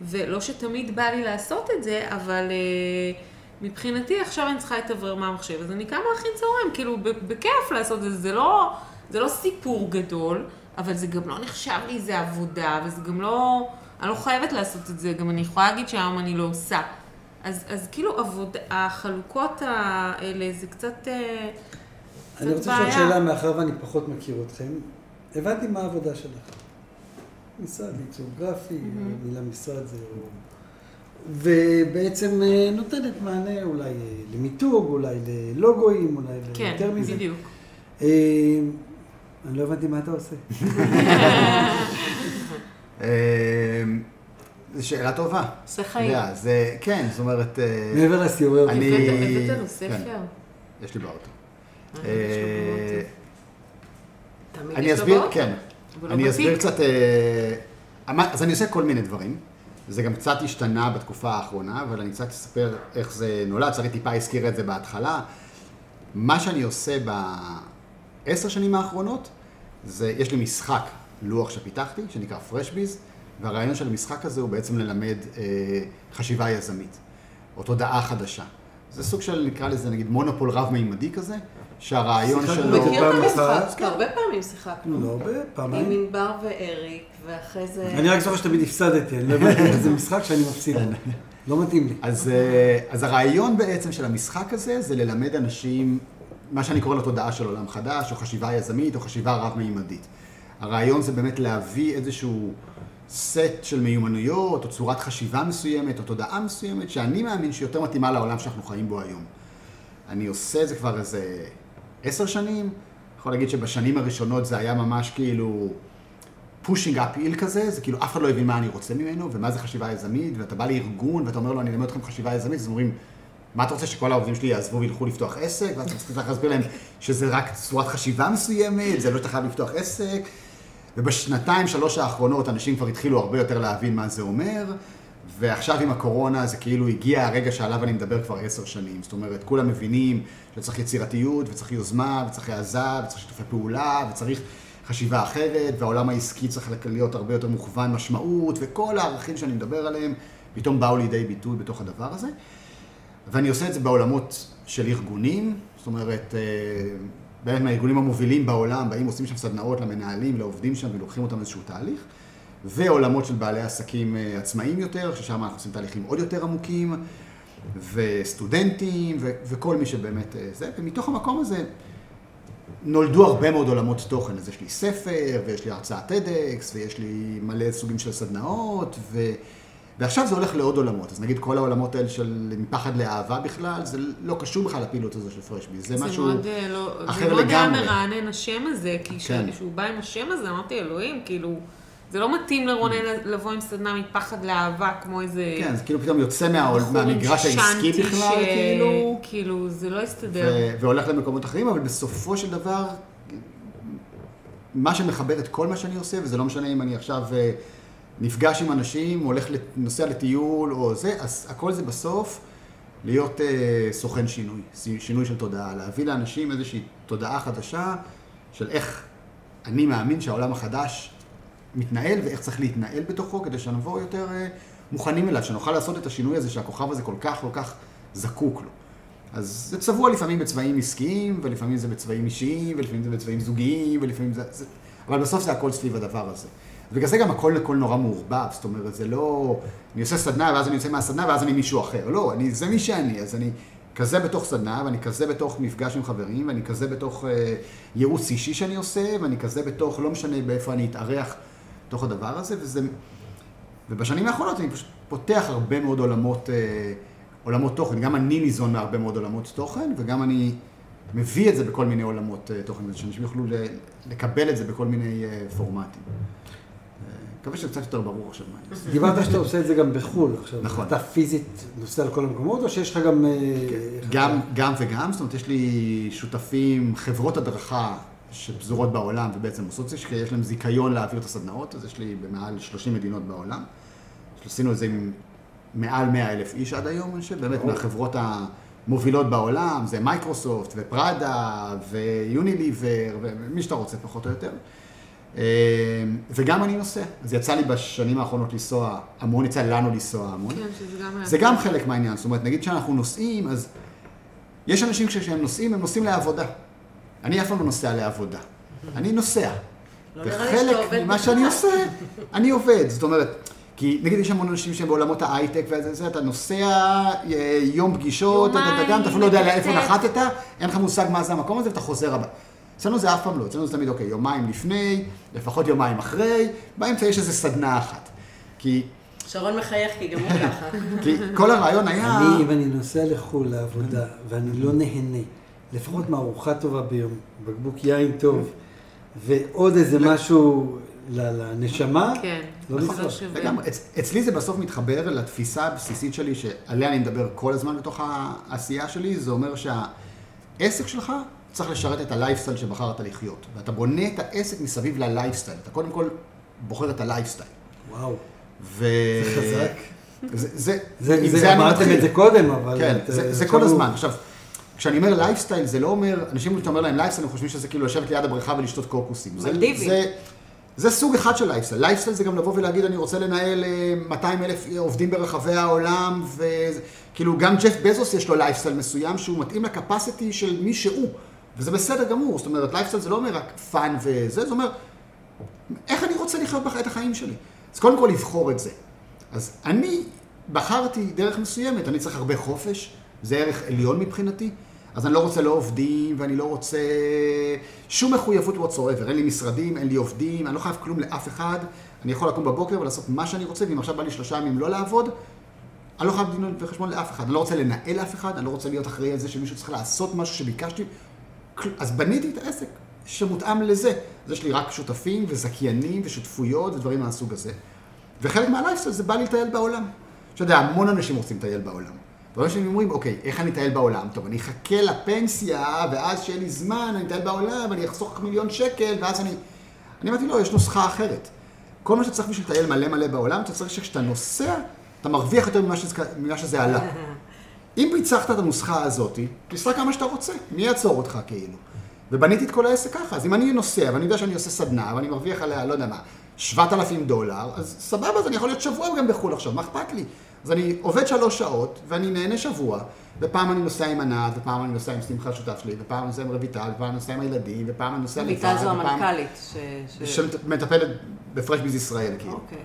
ולא שתמיד בא לי לעשות את זה, אבל אה, מבחינתי עכשיו אני צריכה להתאוורר מהמחשב, אז אני קמה להכין צהריים, כאילו, בכיף לעשות את זה, זה לא, זה לא סיפור גדול, אבל זה גם לא נחשב לי איזה עבודה, וזה גם לא, אני לא חייבת לעשות את זה, גם אני יכולה להגיד שהיום אני לא עושה. אז, אז כאילו עבוד, החלוקות האלה זה קצת, אה, אני קצת רוצה לשאול בעיה. שאלה, מאחר ואני פחות מכיר אתכם. הבנתי מה העבודה שלך. משרד עיצוב גרפי, המילה משרד זה... ובעצם אה, נותנת מענה אולי אה, למיתוג, אולי ללוגוים, אולי כן, ליותר מזה. בדיוק. אה, אני לא הבנתי מה אתה עושה. אמ, זו שאלה טובה. עושה אתה חיים. יודע, זה, כן, זאת אומרת, אה, מעבר לסיורי אוכל. אני- הבאת כן. יש לי באוטו. אה, אה, אני אסביר. כן. לא אני אסביר. קצת, אה, אמר- אז אני עושה כל מיני דברים. זה גם קצת השתנה בתקופה האחרונה, אבל אני קצת אספר איך זה נולד, שרי טיפה הזכירה את זה בהתחלה. מה שאני עושה בעשר שנים האחרונות, זה, יש לי משחק, לוח שפיתחתי, שנקרא פרשביז, והרעיון של המשחק הזה הוא בעצם ללמד אה, חשיבה יזמית, או תודעה חדשה. זה סוג של, נקרא לזה נגיד מונופול רב-מימדי כזה, שהרעיון שלו... בזה מכיר את המשחק? הרבה פעמים שיחקנו. לא הרבה, עם פעמיים. ענבר ואריק, ואחרי זה... אני רק זוכר שתמיד הפסדתי, אני לא הבנתי, זה משחק שאני מפסיד. לא מתאים לי. אז, אה, אז הרעיון בעצם של המשחק הזה זה ללמד אנשים מה שאני קורא לו תודעה של עולם חדש, או חשיבה יזמית, או חשיבה רב-מימדית. הרעיון זה באמת להביא איזשהו סט של מיומנויות, או צורת חשיבה מסוימת, או תודעה מסוימת, שאני מאמין שיותר מתאימה לעולם שאנחנו חיים בו היום. אני עושה את זה כבר איזה עשר שנים, יכול להגיד שבשנים הראשונות זה היה ממש כאילו פושינג אפיל כזה, זה כאילו אף אחד לא הבין מה אני רוצה ממנו, ומה זה חשיבה יזמית, ואתה בא לארגון ואתה אומר לו, אני אלמד אתכם חשיבה יזמית, אז אומרים, מה אתה רוצה שכל העובדים שלי יעזבו וילכו לפתוח עסק? ואז אתה צריך להסביר להם שזה רק צורת חשיבה מסוימת, זה לא שאתה חייב לפתוח עסק. ובשנתיים, שלוש האחרונות, אנשים כבר התחילו הרבה יותר להבין מה זה אומר, ועכשיו עם הקורונה זה כאילו הגיע הרגע שעליו אני מדבר כבר עשר שנים. זאת אומרת, כולם מבינים שצריך יצירתיות, וצריך יוזמה, וצריך העזה, וצריך שיתופי פעולה, וצריך חשיבה אחרת, והעולם העסקי צריך להיות הרבה יותר מוכוון משמעות, וכל הערכים שאני מדבר עליהם פתאום באו לידי ביטוי בתוך הדבר הזה. ואני עושה את זה בעולמות של ארגונים, זאת אומרת, אה, באמת מהארגונים המובילים בעולם, באים עושים שם סדנאות למנהלים, לעובדים שם ולוקחים אותם איזשהו תהליך, ועולמות של בעלי עסקים אה, עצמאיים יותר, ששם אנחנו עושים תהליכים עוד יותר עמוקים, וסטודנטים, ו- וכל מי שבאמת אה, זה, ומתוך המקום הזה נולדו הרבה מאוד עולמות תוכן, אז יש לי ספר, ויש לי הרצאת TEDx, ויש לי מלא סוגים של סדנאות, ו... ועכשיו זה הולך לעוד עולמות, אז נגיד כל העולמות האלה של מפחד לאהבה בכלל, זה לא קשור בכלל לפעילות הזו של פרשבי, זה, זה משהו מאוד, אה, לא, אחר זה מאוד היה לגמרי. מרענן השם הזה, כי כן. כשהוא בא עם השם הזה, אמרתי, אלוהים, כאילו, זה לא מתאים לרונן לבוא עם סדנה מפחד לאהבה, כמו איזה... כן, זה כאילו פתאום יוצא מהעול, מהמגרש העסקי בכלל, ש- כאילו, כאילו, זה לא הסתדר. ו- והולך למקומות אחרים, אבל בסופו של דבר, מה שמחבר את כל מה שאני עושה, וזה לא משנה אם אני עכשיו אה, נפגש עם אנשים, הולך, נוסע לטיול או זה, אז הכל זה בסוף להיות אה, סוכן שינוי, שינוי של תודעה, להביא לאנשים איזושהי תודעה חדשה של איך אני מאמין שהעולם החדש מתנהל ואיך צריך להתנהל בתוכו כדי שנבוא יותר אה, מוכנים אליו, שנוכל לעשות את השינוי הזה שהכוכב הזה כל כך כל כך זקוק לו. אז זה צבוע לפעמים בצבעים עסקיים, ולפעמים זה בצבעים אישיים, ולפעמים זה בצבעים זוגיים, ולפעמים זה... זה... אבל בסוף זה הכל סביב הדבר הזה. בגלל זה גם הכל הכל נורא מעורבב, זאת אומרת, זה לא... אני עושה סדנה, ואז אני יוצא מהסדנה, ואז אני מישהו אחר. לא, אני, זה מי שאני, אז אני כזה בתוך סדנה, ואני כזה בתוך מפגש עם חברים, ואני כזה בתוך אה, ייעוץ אישי שאני עושה, ואני כזה בתוך, לא משנה באיפה אני אתארח בתוך הדבר הזה, וזה... ובשנים האחרונות אני פשוט פותח הרבה מאוד עולמות, אה, עולמות תוכן. גם אני ניזון מהרבה מאוד עולמות תוכן, וגם אני מביא את זה בכל מיני עולמות אה, תוכן, שאנשים יוכלו לקבל את זה בכל מיני אה, פורמטים. מקווה שזה קצת יותר ברור עכשיו מה אני עושה. דיברת שאתה עושה את זה גם בחו"ל עכשיו. נכון. אתה פיזית נוסע לכל המקומות, או שיש לך גם... אה, גם, גם וגם, זאת אומרת, יש לי שותפים, חברות הדרכה שפזורות בעולם ובעצם עושות את זה, שיש להם זיכיון להעביר את הסדנאות, אז יש לי במעל 30 מדינות בעולם. עשינו את זה עם מעל 100 אלף איש עד היום, אני חושב, באמת מהחברות המובילות בעולם, זה מייקרוסופט ופראדה ויוניליבר ומי שאתה רוצה פחות או יותר. אה, וגם אני נוסע, אז יצא לי בשנים האחרונות לנסוע המון, יצא לנו לנסוע המון. כן, שזה גם. זה גם חלק מהעניין, זאת אומרת, נגיד שאנחנו נוסעים, אז יש אנשים שכשהם נוסעים, הם נוסעים לעבודה. אני אף פעם לא נוסע לעבודה. אני נוסע. לא וחלק ממה. שאני עושה, אני עובד. זאת אומרת, כי נגיד יש המון אנשים שהם בעולמות ההייטק, וזה, זה, אתה נוסע אה, יום פגישות, אתה אפילו לא יודע לאיפה. נחתת, אין לך מושג מה זה המקום הזה, ואתה חוזר הבא. אצלנו זה אף פעם לא, אצלנו זה תמיד, אוקיי, יומיים לפני, לפחות יומיים אחרי, באמצע יש איזה סדנה אחת. כי, שרון מחייך כי גם הוא ככה. כי כל הרעיון היה... אני, אם אני נוסע לחו"ל לעבודה, ואני לא נהנה, לפחות מארוחה טובה ביום, בקבוק יין טוב, ועוד איזה משהו לנשמה, כן, לא שווה. לגמרי. אצ- אצלי זה בסוף מתחבר לתפיסה הבסיסית שלי, שעליה אני מדבר כל הזמן בתוך העשייה שלי, זה אומר שהעסק שלך צריך לשרת את הלייפסטייל שבחרת לחיות. ואתה בונה את העסק מסביב ללייפסטייל. אתה קודם כל בוחר את הלייפסטייל. וואו, ו... זה חזק. זה, זה, זה, זה, אני אמרתם. את זה קודם, אבל... כן, את, זה, אה, זה כל הוא- הזמן. עכשיו, כשאני אומר לייפסטייל, זה לא אומר, אנשים שאתה אומר להם לייפסטייל, הם חושבים שזה כאילו לשבת ליד הבריכה ולשתות קוקוסים. זה- מלדיבי. זה, זה סוג אחד של lifestyle. lifestyle זה גם לבוא ולהגיד, אני רוצה לנהל אה, 200 אלף עובדים ברחבי העולם, וכאילו גם ג'ף בזוס יש לו לייפסטייל מסוים שהוא מתאים ל capacity של מי שהוא, וזה בסדר גמור. זאת אומרת, לייפסטייל זה לא אומר רק fun וזה, זה אומר, איך אני רוצה לחיות את החיים שלי? אז קודם כל לבחור את זה. אז אני בחרתי דרך מסוימת, אני צריך הרבה חופש, זה ערך עליון מבחינתי, אז אני לא רוצה לא עובדים, ואני לא רוצה שום מחויבות whatsoever, אין לי משרדים, אין לי עובדים, אני לא חייב כלום לאף אחד, אני יכול לקום בבוקר ולעשות מה שאני רוצה, ואם עכשיו בא לי שלושה ימים לא לעבוד, אני לא חייב דין וחשבון לאף אחד, אני לא רוצה לנהל אף אחד, אני לא רוצה להיות אחראי על זה שמישהו צריך לעשות משהו שביקשתי, אז בניתי את העסק שמותאם לזה. אז יש לי רק שותפים וזכיינים ושותפויות ודברים מהסוג הזה. וחלק מהלייפסטייל זה בא לי לטייל בעולם. אתה יודע, המון אנשים רוצים לטייל בעולם. והרבה אנשים אומרים, אוקיי, איך אני אטייל בעולם? טוב, אני אחכה לפנסיה, ואז שיהיה לי זמן, אני אטייל בעולם, אני אחסוך מיליון שקל, ואז אני... אני אמרתי, לא, יש נוסחה אחרת. כל מה שצריך בשביל לטייל מלא מלא בעולם, אתה צריך שכשאתה נוסע, אתה מרוויח יותר ממה שזה, ממה שזה עלה. אם פיצחת את הנוסחה הזאת, תסע כמה שאתה רוצה, מי יעצור אותך כאילו? ובניתי את כל העסק ככה, אז אם אני נוסע ואני יודע שאני עושה סדנה ואני מרוויח עליה, לא יודע מה, 7,000 דולר, אז סבבה, אז אני יכול להיות שבוע גם בחו"ל עכשיו, מה אכפת לי? אז אני עובד שלוש שעות ואני נהנה שבוע, ופעם אני נוסע עם ענת, ופעם אני נוסע עם שמחה שותף שלי, ופעם אני נוסע עם רויטל, ופעם אני נוסע עם הילדים, ופעם אני נוסע לבד, ליטל זו ופעם- המנכ"לית. ש- ש- שמטפלת בפרש ביז ישראל, כאילו. אוקיי.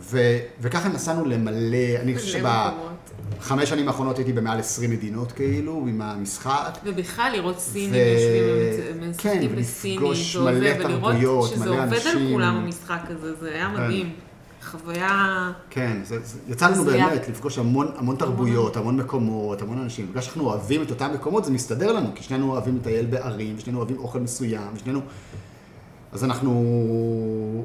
ו- וככה נסענו למלא, אני חושב מלא שב... חמש שנים האחרונות הייתי במעל 20 מדינות כאילו, עם המשחק. ובכלל לראות סינים יושבים כן, ומשחקים ולפגוש בסינית, ולראות שזה עובד על. כולם המשחק הזה, זה היה מדהים. חוויה... כן, זה, זה, יצא לנו. באמת לפגוש המון, המון תרבויות, המון מקומות, המון אנשים. בגלל שאנחנו אוהבים את אותם מקומות, זה מסתדר לנו, כי שנינו אוהבים לטייל בערים, ושנינו אוהבים אוכל מסוים, ושנינו... אז אנחנו...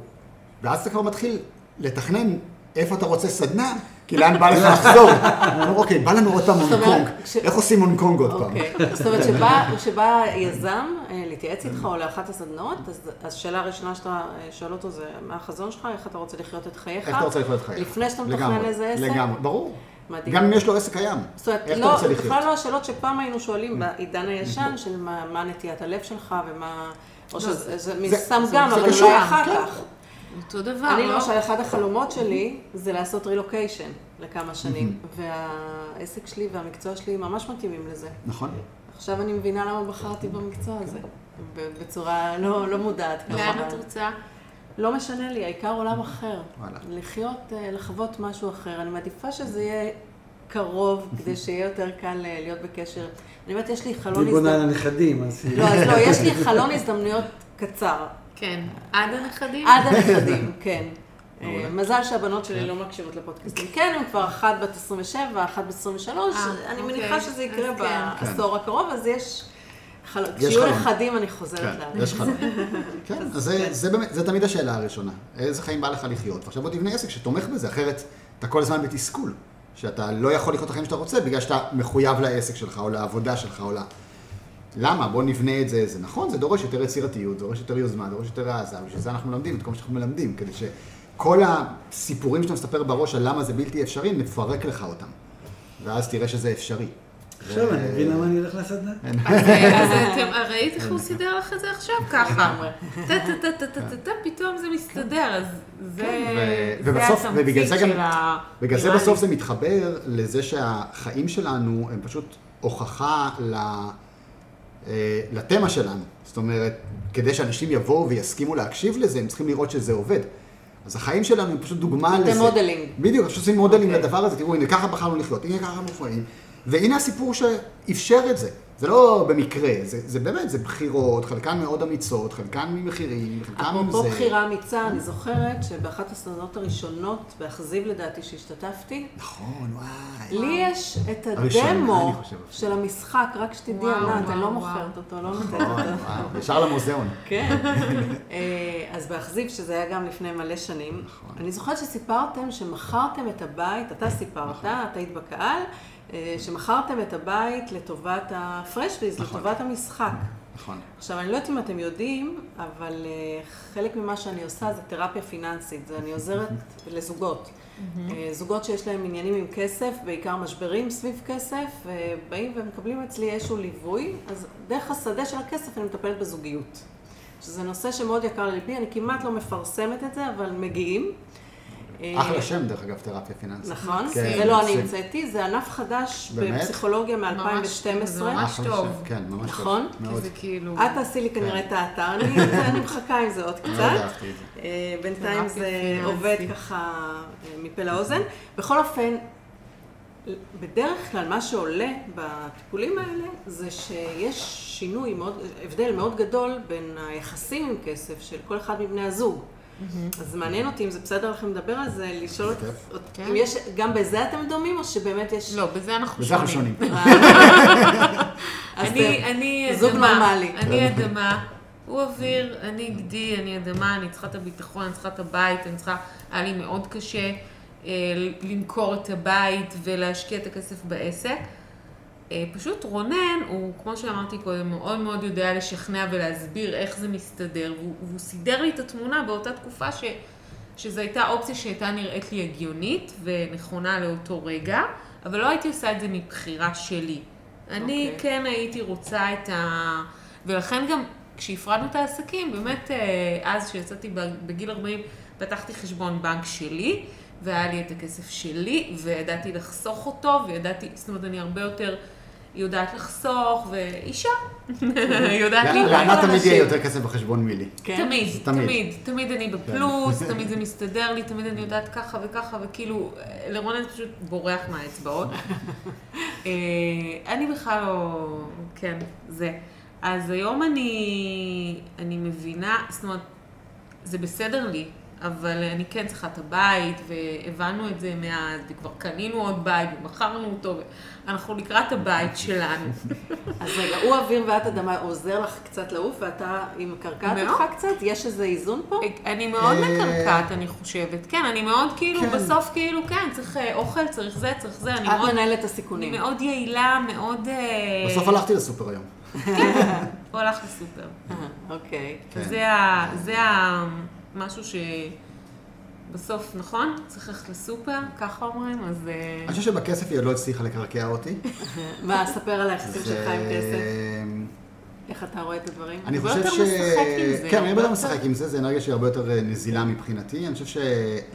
ואז אתה כבר מתחיל לתכנן איפה אתה רוצה סדנה, כי לאן בא לך לחזור? אמרו, אוקיי, בא לנו עוד פעם זאת הונג אומרת, קונג. איך עושים הונג קונג עוד פעם? אוקיי. זאת אומרת, שבא- כשבא יזם אה, להתייעץ איתך או לאחת הסדנאות, אז אז השאלה הראשונה שאתה אה, שואל אותו זה, מה החזון שלך, איך אתה רוצה לחיות את חייך? איך אתה רוצה לחיות את חייך? לפני שאתה מתכנן איזה עסק? לגמרי, ברור. מדהים. גם אם יש לו עסק קיים. זאת אומרת, איך אתה לא, רוצה לחיות? בכלל לא השאלות שפעם היינו שואלים בעידן הישן, של מה נטיית הלב שלך ומה... או שזה זה מן זה- סתם זה- גם, אבל אולי אחר כן. כך. אותו דבר, אני לא? למשל, אחד החלומות שלי זה לעשות רילוקיישן לכמה שנים, והעסק שלי והמקצוע שלי ממש מתאימים לזה. נכון. עכשיו אני מבינה למה בחרתי במקצוע הזה, ב- בצורה לא, לא מודעת. לאן. את רוצה? לא משנה לי, העיקר עולם אחר. וואלה. לחיות, אה, לחוות משהו אחר. אני מעדיפה שזה יהיה קרוב, כדי שיהיה יותר קל אה, להיות בקשר. אני אומרת, יש לי חלון היא בונה על הזדמנויות. הנכדים, אז. לא, אז לא, יש לי חלון הזדמנויות קצר. כן. עד הנכדים? עד הנכדים, כן. אה, מזל שהבנות שלי לא מקשיבות לפודקאסטים. כן, הן כבר אחת בת 27, אחת בת 23, אה, אני אוקיי. מניחה שזה יקרה כן. בעשור הקרוב, אז יש... כשיהיו. נכדים אני חוזרת כן, לארץ. יש חלום. כן, אז זה- זה באמת, זה תמיד השאלה הראשונה. איזה חיים בא לך לחיות? ועכשיו בוא תבנה עסק שתומך בזה, אחרת אתה כל הזמן בתסכול. שאתה לא יכול לחיות את החיים שאתה רוצה, בגלל שאתה מחויב לעסק שלך, או לעבודה שלך, או ל... למה? בוא נבנה את זה. זה נכון, זה דורש יותר יצירתיות, זה דורש יותר יוזמה, דורש יותר העזה, בשביל זה אנחנו מלמדים את כל מה שאנחנו מלמדים, כדי שכל הסיפורים שאתה מספר בראש על למה זה בלתי אפשרי, נפרק לך אותם. ואז תראה שזה אפשרי. עכשיו אני מבין למה אני הולך לסדנה. אז אז אתם, ראית איך הוא סידר לך את זה עכשיו? ככה. טה טה טה טה טה טה טה, פתאום זה מסתדר, אז זה כן, ו- זה ובסוף- ובגלל זה התמצית גם- של ה... בגלל זה בסוף. זה מתחבר לזה שהחיים שלנו הם פשוט הוכחה ל... לתמה שלנו. זאת אומרת, כדי שאנשים יבואו ויסכימו להקשיב לזה, הם צריכים לראות שזה עובד. אז החיים שלנו הם פשוט דוגמה אתם לזה. modeling. בדיוק, אנחנו עושים מודלים אוקיי. לדבר הזה, תראו, הנה ככה בחרנו לחיות, הנה ככה אנחנו חיים. והנה הסיפור שאפשר את זה. זה לא במקרה, זה, זה באמת, זה בחירות, חלקן מאוד אמיצות, חלקן ממחירים, חלקן אפרופו זה... בחירה אמיצה, אני זוכרת שבאחת הסדנות הראשונות, באכזיב לדעתי שהשתתפתי, נכון, וואי. לי יש את הדמו. של המשחק, רק שתדעי, וואו, ענת, אני לא מוכרת אותו, לא נותנת נכון, אותו. וואו, ישר למוזיאון. כן. אה, אז באכזיב, שזה היה גם לפני מלא שנים, נכון. אני זוכרת שסיפרתם שמכרתם את הבית, אתה סיפרת, את היית בקהל, שמכרתם את הבית לטובת הפרשביז, נכון. לטובת המשחק. נכון. עכשיו, אני לא יודעת אם אתם יודעים, אבל אה, חלק ממה שאני עושה זה תרפיה פיננסית. זה אני עוזרת לזוגות. אה, זוגות שיש להם עניינים עם כסף, בעיקר משברים סביב כסף, ובאים ומקבלים אצלי איזשהו ליווי, אז דרך השדה של הכסף אני מטפלת בזוגיות. שזה נושא שמאוד יקר לליבי, אני כמעט לא מפרסמת את זה, אבל מגיעים. אה, אחלה שם, דרך אגב, תרפיה פיננסית. נכון, כן, זה לא אני. המצאתי, זה ענף חדש באמת? בפסיכולוגיה ממש, זה מ-2012. ממש טוב. שם, כן, ממש טוב. נכון? כי. זה כאילו... את תעשי לי כנראה את האתר, אני אני מחכה עם זה עוד מאוד קצת. אהבתי את זה. אה, בינתיים זה. עובד ככה אה, מפה לאוזן. בכל אופן, בדרך כלל מה שעולה בטיפולים האלה זה שיש שינוי, מאוד, הבדל מאוד גדול בין היחסים עם כסף של כל אחד מבני הזוג. אז מעניין אותי אם זה בסדר לכם לדבר על זה, לשאול. כן. אם יש, גם בזה אתם דומים או שבאמת יש... לא, בזה אנחנו בזה אנחנו שונים. אני, אדמה, נורמלי. אני אדמה, הוא אוויר, אני גדי, אני אדמה, אני צריכה את הביטחון, אני צריכה את הבית, אני צריכה, היה לי מאוד קשה אה, למכור את הבית ולהשקיע את הכסף בעסק. אה, פשוט רונן, הוא, כמו שאמרתי קודם, מאוד מאוד יודע לשכנע ולהסביר איך זה מסתדר, והוא, והוא סידר לי את התמונה באותה תקופה ש, שזו הייתה אופציה שהייתה נראית לי הגיונית ונכונה לאותו רגע, אבל לא הייתי עושה את זה מבחירה שלי. אני אוקיי. כן הייתי רוצה את ה... ולכן גם כשהפרדנו את העסקים, באמת אה, אז כשיצאתי בגיל 40, פתחתי חשבון בנק שלי, והיה לי את הכסף שלי, וידעתי לחסוך אותו, וידעתי, זאת אומרת, אני הרבה יותר יודעת לחסוך, ואישה, יודעת לאן להתנהל לאן תמיד. יהיה יותר כסף בחשבון מילי? כן? תמיד, תמיד. תמיד, אני בפלוס, תמיד זה מסתדר לי, תמיד אני יודעת ככה וככה, וכאילו, לרונן פשוט בורח מהאצבעות. אה, אני בכלל לא, כן, זה. אז היום אני, אני מבינה, זאת אומרת, זה בסדר לי, אבל אני כן צריכה את הבית, והבנו את זה מאז, וכבר קנינו עוד בית, ומכרנו אותו, אנחנו לקראת הבית שלנו. אז רגע, הוא אוויר ואת אדמה, הוא עוזר לך קצת לעוף, ואתה עם קרקעת. אותך קצת? יש איזה איזון פה? אני מאוד אה, מקרקעת, אני חושבת. כן, אני מאוד כאילו, כן. בסוף כאילו, כן, צריך אה, אוכל, צריך זה, צריך זה, אני את. מנהלת את אני הסיכונים. מאוד יעילה, מאוד... אה, בסוף הלכתי לסופר היום. הוא הלך לסופר. אה, אוקיי. כן. זה ה... משהו ש... בסוף, נכון? צריך ללכת לסופר, ככה אומרים, אז... אה, אני חושב שבכסף היא עוד לא הצליחה לקרקע אותי. מה, ספר על היחסים שלך עם כסף. איך אתה רואה את הדברים? אני חושב ש... כן, אני הרבה יותר- משחק עם זה, זה אנרגיה שהיא הרבה יותר אה, נזילה מבחינתי. אני חושב ש...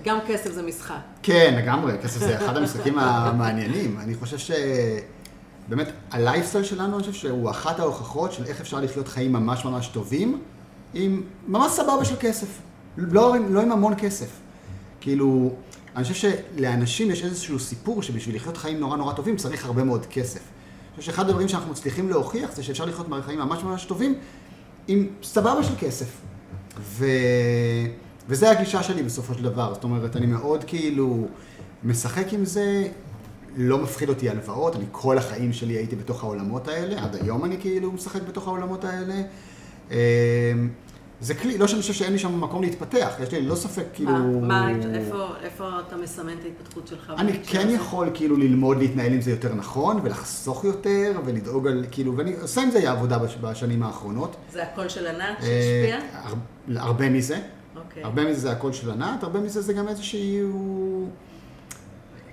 גם כסף זה משחק. כן, לגמרי, כסף זה אחד המשחקים המעניינים. אני חושב ש... באמת, הלייפסטייל שלנו, אני חושב שהוא אחת ההוכחות של איך אפשר לחיות חיים ממש ממש טובים, עם ממש סבבה של כסף. לא, לא עם המון כסף. כאילו, אני חושב שלאנשים יש איזשהו סיפור שבשביל לחיות חיים נורא נורא טובים צריך הרבה מאוד כסף. אני חושב שאחד הדברים שאנחנו מצליחים להוכיח זה שאפשר לחיות חיים ממש ממש טובים עם סבבה של כסף. ו... וזה הגישה שלי בסופו של דבר. זאת אומרת, אני מאוד כאילו משחק עם זה, לא מפחיד אותי הלוואות, אני כל החיים שלי הייתי בתוך העולמות האלה, עד היום אני כאילו משחק בתוך העולמות האלה. זה כלי, לא שאני חושב שאין לי שם מקום להתפתח, יש לי ללא ספק כאילו... מה, מה, איפה, איפה אתה מסמן את ההתפתחות שלך? אני כן? יכול כאילו ללמוד להתנהל עם זה יותר נכון, ולחסוך יותר, ולדאוג על, כאילו, ואני עושה עם זה עבודה בש- בשנים האחרונות. זה הקול של ענת אה, שהשפיע? הר- הרבה מזה. אוקיי. הרבה מזה זה הקול של ענת, הרבה מזה זה גם איזשהו...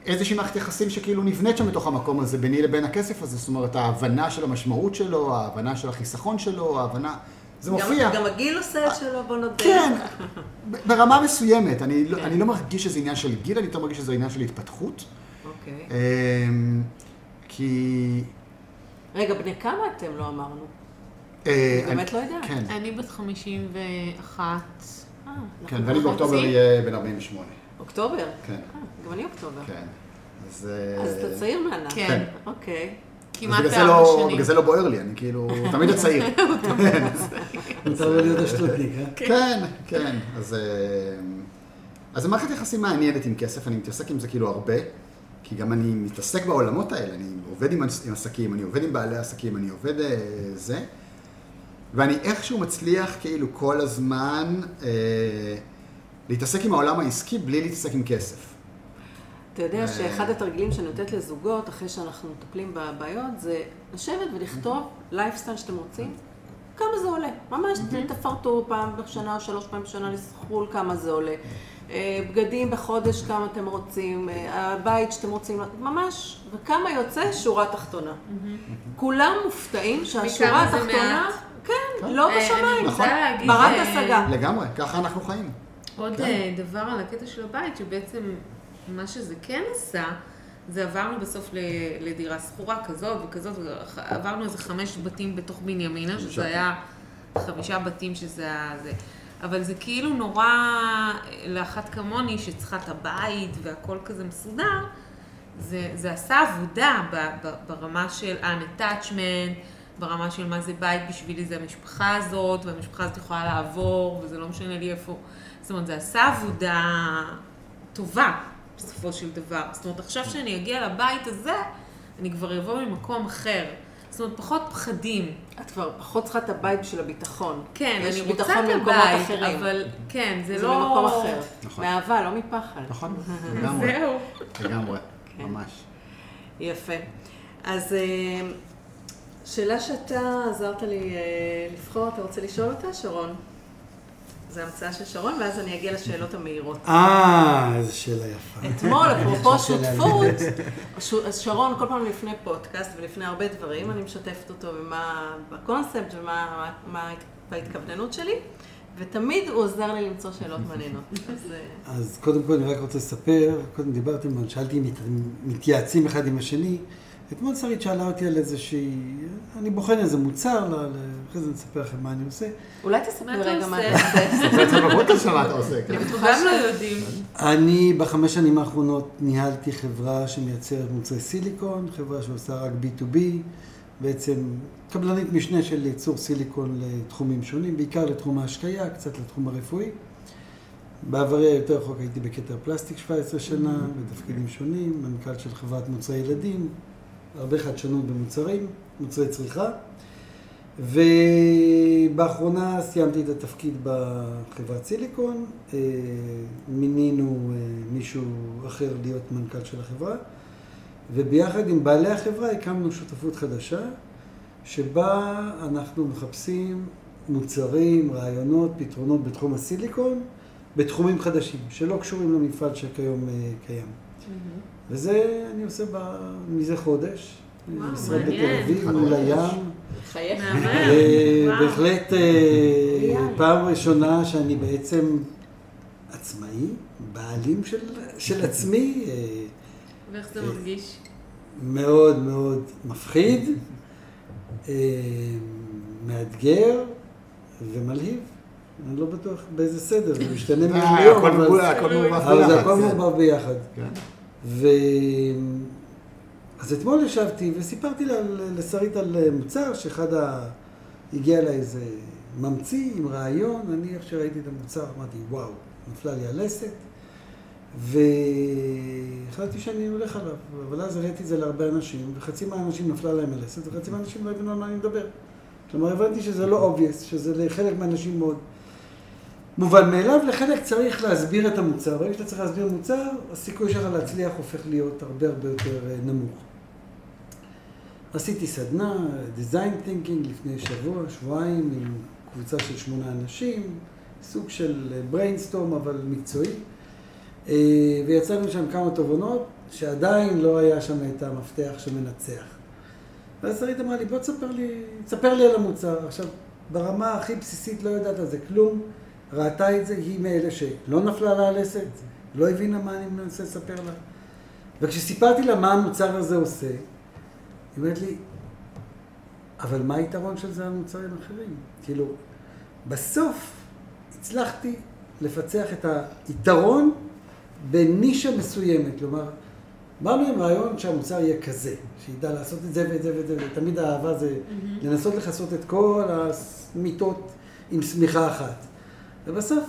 איזושהי מערכת יחסים שכאילו נבנית שם בתוך המקום הזה, ביני לבין הכסף הזה, זאת אומרת, ההבנה של המשמעות שלו, ההבנה של החיסכון שלו, ההבנה... זה גם- מופיע. גם הגיל עושה את שלו, בוא נודה. כן, ברמה מסוימת. אני, לא, כן. אני לא מרגיש שזה עניין של גיל, אני יותר מרגיש שזה עניין של התפתחות. אוקיי. אמ, כי... רגע, בני כמה אתם לא אמרנו? אה, אני באמת לא יודעת. כן, אני בת 51. אה, כן, ואני. באוקטובר אהיה בן 48. אוקטובר? כן, אה, גם אני אוקטובר. כן. אז... אז אתה צעיר מענת. כן. כן. אוקיי. כמעט ארבע לא- שנים. בגלל זה לא בוער לי, אני כאילו תמיד הצעיר. מותר לו להיות אשטרודניק, אה? כן, כן. אז, אה, אז זה מערכת יחסים מעניינת עם כסף, אני מתעסק עם זה כאילו הרבה, כי גם אני מתעסק בעולמות האלה, אני עובד עם עסקים, אני עובד עם בעלי עסקים, אני עובד אה, זה, ואני איכשהו מצליח כאילו כל הזמן אה, להתעסק עם העולם העסקי בלי להתעסק עם כסף. אתה יודע אה. שאחד התרגילים שאני נותנת לזוגות, אחרי שאנחנו מטפלים בבעיות, זה לשבת ולכתוב לייפסטייל שאתם רוצים, כמה זה עולה. ממש תפרטו פעם בשנה או שלוש פעמים בשנה לסחול כמה זה עולה. אה, בגדים בחודש כמה אתם רוצים, אה, הבית שאתם רוצים, ממש, וכמה יוצא שורה תחתונה. כולם מופתעים שהשורה התחתונה, מעט. כן, לא בשמיים. נכון. ברת השגה. לגמרי, ככה אנחנו חיים. עוד כן. דבר על הקטע של הבית, שבעצם מה שזה כן עשה, זה עברנו בסוף לדירה שכורה כזאת וכזאת, עברנו איזה חמש בתים בתוך בנימינה. שזה היה חמישה בתים שזה היה זה. אבל זה כאילו נורא, לאחת כמוני שצריכה את הבית והכל כזה מסודר, זה, זה עשה עבודה ב, ב, ברמה של un-attachment, ברמה של מה זה בית בשבילי, זה המשפחה הזאת, והמשפחה הזאת יכולה לעבור, וזה לא משנה לי איפה. זאת אומרת, זה עשה עבודה טובה, בסופו של דבר. זאת אומרת, עכשיו שאני אגיע לבית הזה, אני כבר אבוא ממקום אחר. זאת אומרת, פחות פחדים. את כבר פחות צריכה את הבית בשביל הביטחון. כן, אני רוצה את הבית, אחרים. אבל כן, זה, זה לא... ממקום אחר. נכון. מאהבה, לא מפחד. נכון? לגמרי. זהו. לגמרי, כן. ממש. יפה. אז אה, שאלה שאתה עזרת לי אה, לבחור, אתה רוצה לשאול אותה, שרון? זו המצאה של שרון, ואז אני אגיע לשאלות המהירות. אה, איזו שאלה יפה. אתמול, אפרופו. שותפות, אז שרון, כל פעם לפני פודקאסט ולפני הרבה דברים, אני משתפת אותו במה, בקונספט ומה מה, בהתכווננות שלי, ותמיד הוא עוזר לי למצוא שאלות מעניינות. אז אה, קודם כל אני רק רוצה לספר, קודם דיברתם, שאלתי אם מתייעצים אחד עם השני. אתמול שרית שאלה אותי על איזושהי, אני בוחן איזה מוצר, ל- ל- אחרי זה אני אספר לכם מה אני עושה. אולי תספר רגע מה עושה? אתה עושה. בעצם בפודקאסט של מה אתה עושה. כן. אנחנו גם לא יודעים. אני בחמש שנים האחרונות ניהלתי חברה שמייצרת מוצרי סיליקון, חברה שעושה רק B2B, בעצם קבלנית משנה של ייצור סיליקון לתחומים שונים, בעיקר לתחום ההשקיה, קצת לתחום הרפואי. בעברי היותר רחוק הייתי בכתר פלסטיק 17 שנה, בתפקידים שונים, מנכ"ל של חברת מוצרי ילדים, הרבה חדשנות במוצרים, מוצרי צריכה. ובאחרונה סיימתי את התפקיד בחברת סיליקון, אה, מינינו אה, מישהו אחר להיות מנכ"ל של החברה, וביחד עם בעלי החברה הקמנו שותפות חדשה, שבה אנחנו מחפשים מוצרים, רעיונות, פתרונות בתחום הסיליקון, בתחומים חדשים, שלא קשורים למפעל שכיום אה, קיים. וזה אני עושה ב... מזה חודש. וואו, משרד בתל. אביב, מול הים. חייך. אה, וואו. בהחלט אה. פעם ראשונה שאני בעצם עצמאי, בעלים של, של עצמי, אה, ואיך זה מרגיש? מאוד מאוד מפחיד, אה, מאתגר ומלהיב. אני לא בטוח באיזה סדר, זה משתנה מיום אה, ליום, אבל- זה ביחד, הכל כן. מעורבב ביחד. ו... אז אתמול ישבתי וסיפרתי לשרית על מוצר שאחד ה... הגיע אליי איזה ממציא עם רעיון, אני איך שראיתי את המוצר אמרתי וואו, נפלה לי הלסת והחלטתי שאני הולך עליו, אבל אז הראיתי את זה להרבה אנשים וחצי מהאנשים נפלה להם הלסת וחצי מהאנשים לא הבינו על מה אני מדבר. כלומר הבנתי שזה לא obvious, שזה לחלק מהאנשים מאוד מובן מאליו, לחלק צריך להסביר את המוצר. ברגע שאתה צריך להסביר מוצר, הסיכוי שלך להצליח הופך להיות הרבה הרבה יותר אה, נמוך. עשיתי סדנה, design thinking, לפני שבוע, שבועיים, עם קבוצה של שמונה אנשים, סוג של אה, brainstorm אבל מקצועי, אה, ויצאנו שם כמה תובנות, שעדיין לא היה שם את המפתח שמנצח. ואז שרית אמרה לי, בוא תספר לי, תספר לי על המוצר. עכשיו, ברמה הכי בסיסית לא יודעת על זה כלום, ראתה את זה, היא מאלה שלא נפלה לה הלסת, לא הבינה מה אני מנסה לספר לה. וכשסיפרתי לה מה המוצר הזה עושה, היא אומרת לי, אבל מה היתרון של זה על מוצרים אחרים? כאילו, בסוף הצלחתי לפצח את היתרון בנישה מסוימת. כלומר, באנו עם רעיון שהמוצר יהיה כזה, שידע לעשות את זה ואת זה ואת זה, ותמיד האהבה זה לנסות לכסות את כל המיטות עם שמיכה אחת. ובסוף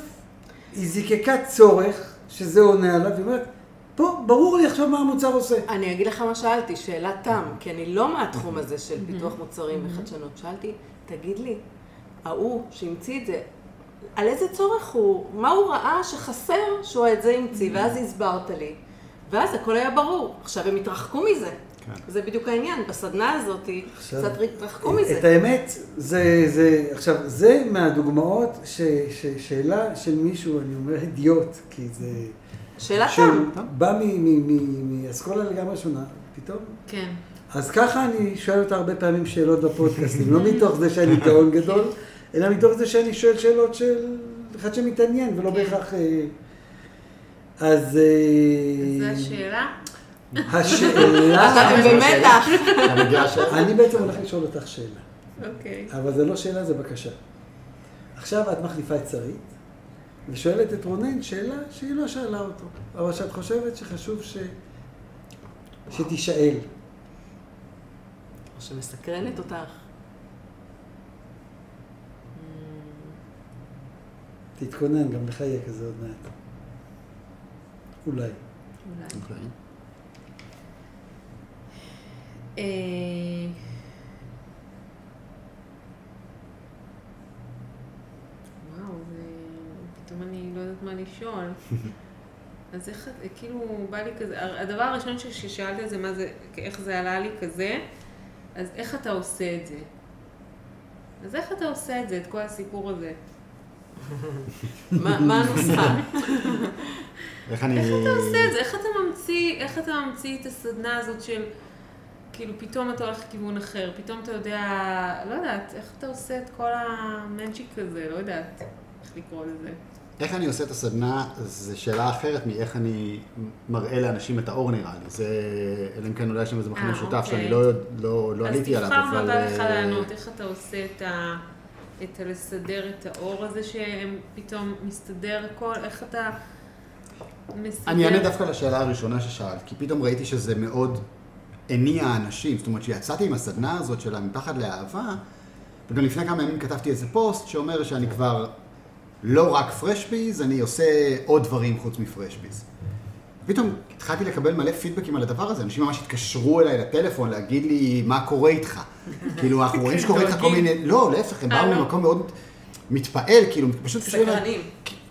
היא זיקקה צורך שזה עונה עליו, והיא אומרת, פה ברור לי עכשיו מה המוצר עושה. אני אגיד לך מה שאלתי, שאלת תם, כי אני לא מהתחום הזה של פיתוח מוצרים וחדשנות. שאלתי, תגיד לי, ההוא שהמציא את זה, על איזה צורך הוא, מה הוא ראה שחסר שהוא את זה המציא, ואז הסברת לי, ואז הכל היה ברור. עכשיו הם התרחקו מזה. כן. זה בדיוק העניין, בסדנה הזאת עכשיו, קצת התרחקו מזה. את האמת, זה, זה, עכשיו, זה מהדוגמאות ש, ששאלה של מישהו, אני אומר אידיוט, כי זה... שאלת שהוא תם. בא מ- מ- מ- מאסכולה לגמרי שונה, פתאום. כן. אז ככה אני שואל אותה הרבה פעמים שאלות בפודקאסטים, לא מתוך זה שאני גאון גדול, אלא מתוך זה שאני שואל שאלות של אחד שמתעניין, ולא כן. בהכרח... אה, אז... אז אה, זו השאלה? השאלה... אתה במתח. אני בעצם הולך לשאול אותך שאלה. אוקיי. אבל זה לא שאלה, זה בקשה. עכשיו את מחליפה את שרית, ושואלת את רונן שאלה שהיא לא שאלה אותו, אבל שאת חושבת שחשוב ש... שתישאל. או שמסקרנת אותך. תתכונן, גם לך יהיה כזה עוד מעט. אולי. אולי. אה, וואו. פתאום אני לא יודעת מה לשאול. אז איך, כאילו, בא לי כזה, הדבר הראשון ש- ששאלתי על זה, מה זה, איך זה עלה לי כזה, אז איך אתה עושה את זה? אז איך אתה עושה את זה, את כל הסיפור הזה? מה מה הנוסחה? איך אתה עושה את זה? איך אתה ממציא, איך אתה ממציא את הסדנה הזאת של, כאילו, פתאום אתה הולך לכיוון אחר, פתאום אתה יודע, לא יודעת, איך אתה עושה את כל המנצ'יק הזה, לא יודעת איך לקרוא לזה. איך אני עושה את הסדנה, זו שאלה אחרת מאיך אני מראה לאנשים את האור נראה לי. זה, אלא אם כן אולי יש שם איזה מכנה אה, משותף אוקיי. שאני לא, לא, לא עליתי עליו, אז תבחר מה אבל... בא לך אה, לענות, איך אתה עושה את ה... את הלסדר את האור הזה שהם פתאום מסתדר הכל, איך אתה מסדר... אני אענה דווקא לשאלה הראשונה ששאלת, כי פתאום ראיתי שזה מאוד הניע אנשים. זאת אומרת, כשיצאתי עם הסדנה הזאת של המפחד לאהבה, וגם לפני כמה ימים כתבתי איזה פוסט שאומר שאני כבר לא רק פרשביז, אני עושה עוד דברים חוץ מפרשביז. פתאום התחלתי לקבל מלא פידבקים על הדבר הזה, אנשים ממש התקשרו אליי לטלפון להגיד לי מה קורה איתך. כאילו, אנחנו רואים שקורה איתך כל מיני, לא, להפך, הם באו. ממקום מאוד מתפעל, כאילו, פשוט. סקרנים.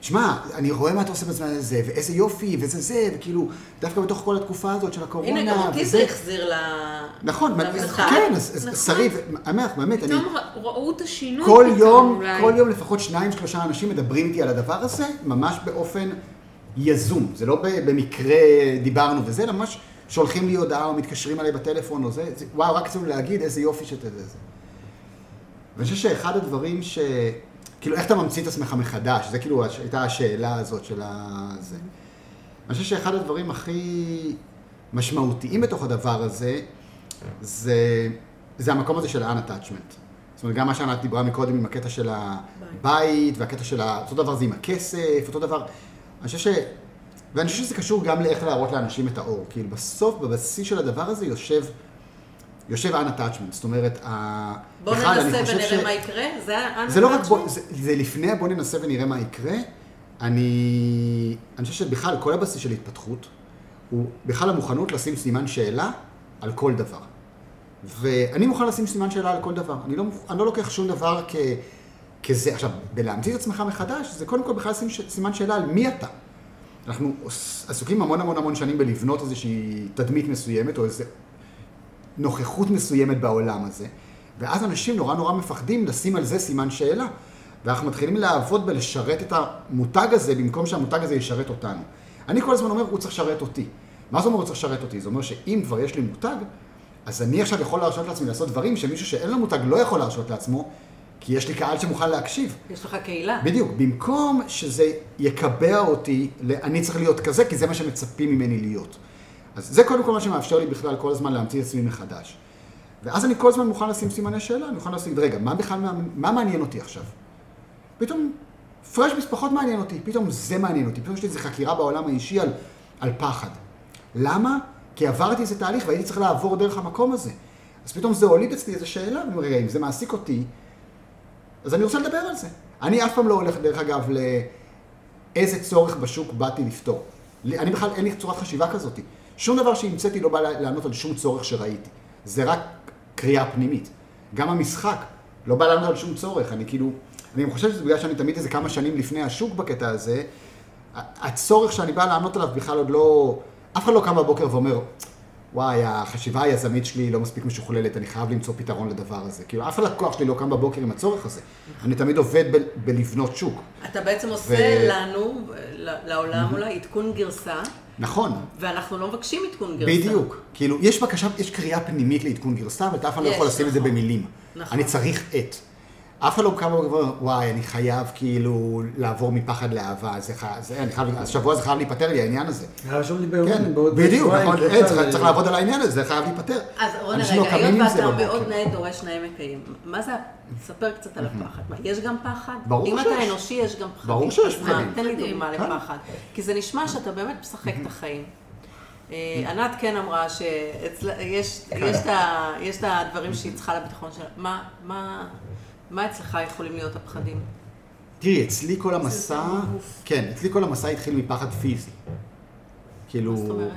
שמע, אני רואה מה אתה עושה בזמן הזה, ואיזה יופי, וזה זה, וכאילו, דווקא בתוך כל התקופה הזאת של הקורונה, הנה, גם אותי זה החזיר ל... נכון. כן, אז נכון. שריד, באמת, באמת, אני... פתאום ראו את השינוי. כל יום. כל יום לפחות שניים, שלושה אנשים מדברים איתי על הדבר הזה, ממש באופן יזום. זה לא במקרה דיברנו וזה, אלא ממש שולחים לי הודעה או מתקשרים אליי בטלפון או זה, וואו, רק רצינו להגיד איזה יופי שאתה. זה. ואני חושב שאחד הדברים ש... כאילו, איך אתה ממציא את עצמך מחדש? זה כאילו הייתה השאלה הזאת של ה... זה. אני חושב שאחד הדברים הכי משמעותיים בתוך הדבר הזה, זה, זה המקום הזה של ה-unattachment. זאת אומרת, גם מה שענת דיברה מקודם עם הקטע של הבית, והקטע של ה... אותו דבר זה עם הכסף, אותו דבר... אני חושב ש... ואני חושב שזה קשור גם לאיך להראות לאנשים את האור. כאילו, בסוף, בבסיס של הדבר הזה יושב, יושב unattachment. זאת אומרת. בוא אני ננסה ונראה מה יקרה. זה ה- זה לא רק בוא? זה, זה לפני הבוא ננסה ונראה מה יקרה. אני, אני חושב שבכלל כל הבסיס של התפתחות הוא בכלל המוכנות לשים סימן שאלה על כל דבר. ואני מוכן לשים סימן שאלה על כל דבר. אני לא, אני לא לוקח שום דבר כ, כזה. עכשיו, בלהמציא את עצמך מחדש, זה קודם כל בכלל לשים ש, סימן שאלה על מי אתה. אנחנו עסוקים המון המון המון שנים בלבנות איזושהי תדמית מסוימת, או איזו נוכחות מסוימת בעולם הזה, ואז אנשים נורא נורא מפחדים לשים על זה סימן שאלה. ואנחנו מתחילים לעבוד בלשרת את המותג הזה, במקום שהמותג הזה ישרת אותנו. אני כל הזמן אומר, הוא צריך לשרת אותי. מה זה אומר הוא צריך לשרת אותי? זה אומר שאם כבר יש לי מותג, אז אני עכשיו יכול להרשות לעצמי לעשות דברים שמישהו שאין לו מותג לא יכול להרשות לעצמו, כי יש לי קהל שמוכן להקשיב. יש לך קהילה. בדיוק, במקום שזה יקבע אותי, אני צריך להיות כזה, כי זה מה שמצפים ממני להיות. אז זה קודם כל מה שמאפשר לי בכלל כל הזמן להמציא את עצמי מחדש. ואז אני כל הזמן מוכן לשים סימני שאלה, אני מוכן לשים, רגע, מה בכלל, מה, מה מעניין אותי עכשיו? פתאום פרשביס פחות מעניין אותי, פתאום זה מעניין אותי, פתאום יש לי איזו חקירה בעולם האישי על, על פחד. למה? כי עברתי איזה תהליך והייתי צריך לעבור דרך המקום הזה. אז פתאום זה הוליד אצלי איזו שאלה, ואני אומר, רגע, אם זה מעסיק אותי, אז אני רוצה לדבר על זה. אני אף פעם לא הולך, דרך אגב, לאיזה צורך בשוק באתי לפתור. אני בכלל, אין לי צורת חשיבה כזאת. שום דבר שהמצאתי לא בא לענות על שום צורך שראיתי. זה רק קריאה פנימית. גם המשחק לא בא לענות על שום צורך. אני כאילו, אני חושב שזה בגלל שאני תמיד איזה כמה שנים לפני השוק בקטע הזה, הצורך שאני בא לענות עליו בכלל עוד לא... אף אחד לא קם בבוקר ואומר, וואי, החשיבה היזמית שלי לא מספיק משוכללת, אני חייב למצוא פתרון לדבר הזה. כאילו, אף הלקוח שלי לא קם בבוקר עם הצורך הזה. אני תמיד עובד ב- בלבנות שוק. אתה בעצם עושה ו- לנו, לעולם אולי, עדכון גרסה, נכון, ואנחנו לא מבקשים עדכון גרסה. בדיוק. כאילו, יש בקשה, יש קריאה פנימית לעדכון גרסה, ואתה אף פעם לא יכול לשים את זה נכון. במילים. נכון. אני צריך את. אף אחד לא קם ואומר, וואי, אני חייב כאילו לעבור מפחד לאהבה, זה חי- זה, אני חייב, השבוע זה חייב להיפטר לי, העניין הזה. היה כן, בדיוק, נכון, אין, צריך לעבוד על העניין הזה, זה חייב להיפטר. אז לא רגע, קמים היות ואתה. מאוד נאה דורש נאה מקיים, מה זה, ספר קצת על הפחד. יש גם פחד? ברור אם שיש. אתה אנושי, יש גם פחדים. ברור שיש פחדים. תן לי פחדים. דוגמה כן. לפחד. כי זה נשמע שאתה באמת משחק את החיים. אה, ענת כן אמרה שיש את הדברים שהיא צריכה לביטחון שלה. מה- מה- מה אצלך יכולים להיות הפחדים? תראי, אצלי כל המסע. כן, אצלי כל המסע התחיל מפחד פיזי. כאילו, מה זאת אומרת?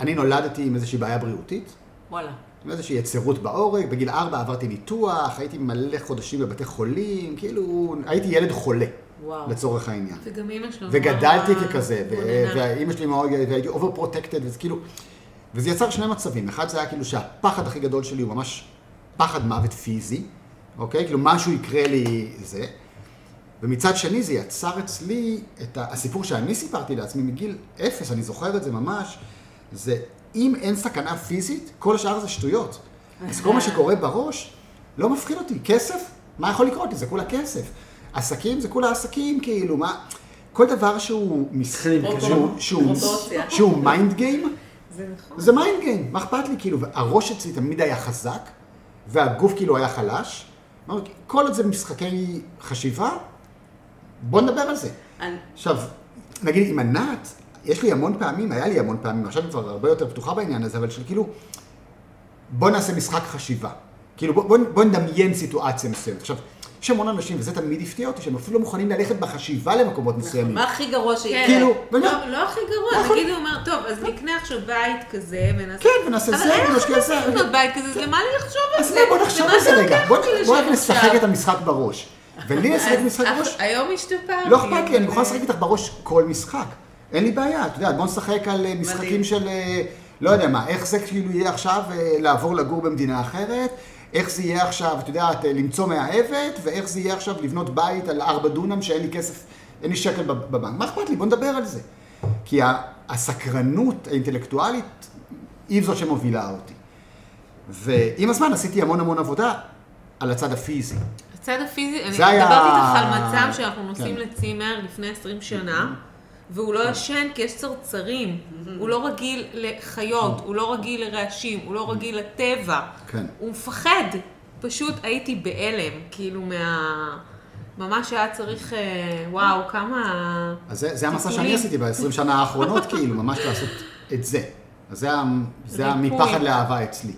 אני נולדתי עם איזושהי בעיה בריאותית, וואלה. עם איזושהי היצרות בעורק, בגיל ארבע עברתי ניתוח, הייתי מלא חודשים בבתי חולים, כאילו, הייתי ילד חולה, וואו. לצורך העניין. וגם אימא שלו. וגדלתי ככזה, ו- גוננה. והאימא שלי מאוד, והייתי over protected, וזה כאילו, וזה יצר שני מצבים, אחד זה היה כאילו שהפחד הכי גדול שלי הוא ממש פחד מוות פיזי, אוקיי? כאילו משהו יקרה לי זה, ומצד שני זה יצר אצלי את הסיפור שאני סיפרתי לעצמי מגיל אפס, אני זוכר את זה ממש, זה אם אין סכנה פיזית, כל השאר זה שטויות. אז כל מה שקורה בראש לא מפחיד אותי. כסף? מה יכול לקרות לי? זה כולה כסף. עסקים זה כולה עסקים, כאילו, מה... כל דבר שהוא מס- מתחילים פרופור- שהוא- mind game, זה נכון. זה mind game, מה אכפת לי? כאילו, הראש אצלי תמיד היה חזק, והגוף כאילו היה חלש. כל עוד זה משחקי חשיבה, בוא נדבר על זה. אני- עכשיו, נגיד עם ענת, יש לי המון פעמים, היה לי המון פעמים, עכשיו היא כבר הרבה יותר פתוחה בעניין הזה, אבל של כאילו, בוא נעשה משחק חשיבה. כאילו, בוא, בוא, בוא נדמיין סיטואציה מסוימת. עכשיו, יש המון אנשים, וזה תמיד הפתיע אותי, שהם אפילו לא מוכנים ללכת בחשיבה למקומות מסוימים. מה הכי גרוע שיהיה? כאילו, לא, באמת. לא הכי גרוע, נכון. נגיד הוא אומר, טוב, אז נקנה עכשיו בית כזה, ונעשה... כן, ונעשה אבל זה, אין לך ונשקיע זה. לקנות בית כזה, אז למה לי לחשוב על אז זה? בוא נחשוב על זה רגע, בוא רק נשחק? את המשחק בראש. ולי לשחק משחק בראש, היום השתפרתי. לא אכפת לי, אני אבל- יכול לשחק איתך בראש כל משחק. אין לי בעיה, אתה יודע, בוא נשחק על אה, משחקים. של, אה, לא יודע מה, איך זה כאילו יהיה עכשיו אה, לעבור לגור במדינה אחרת, איך זה יהיה עכשיו, את יודעת, אה, למצוא מאהבת, ואיך זה יהיה עכשיו לבנות בית על ארבע דונם שאין לי כסף, אין לי שקל בב- בבנק. מה אכפת לי? בוא נדבר על זה. כי הסקרנות האינטלקטואלית היא זאת שמובילה אותי. ועם הזמן עשיתי המון המון עבודה על הצד הפיזי. הצד הפיזי, אני היה- מדברת איתך על מצב שאנחנו נוסעים כן. לצימר לפני 20 שנה, והוא לא ישן כי יש צרצרים. הוא לא רגיל לחיות, הוא לא רגיל לרעשים, הוא לא רגיל לטבע. כן. הוא מפחד. פשוט הייתי בהלם, כאילו מה... ממש היה צריך, אה, וואו, כמה... אז זה, זה המסע שאני. עשיתי ב-20 שנה האחרונות, כאילו, ממש לעשות את זה. אז זה. המפחד לאהבה אצלי.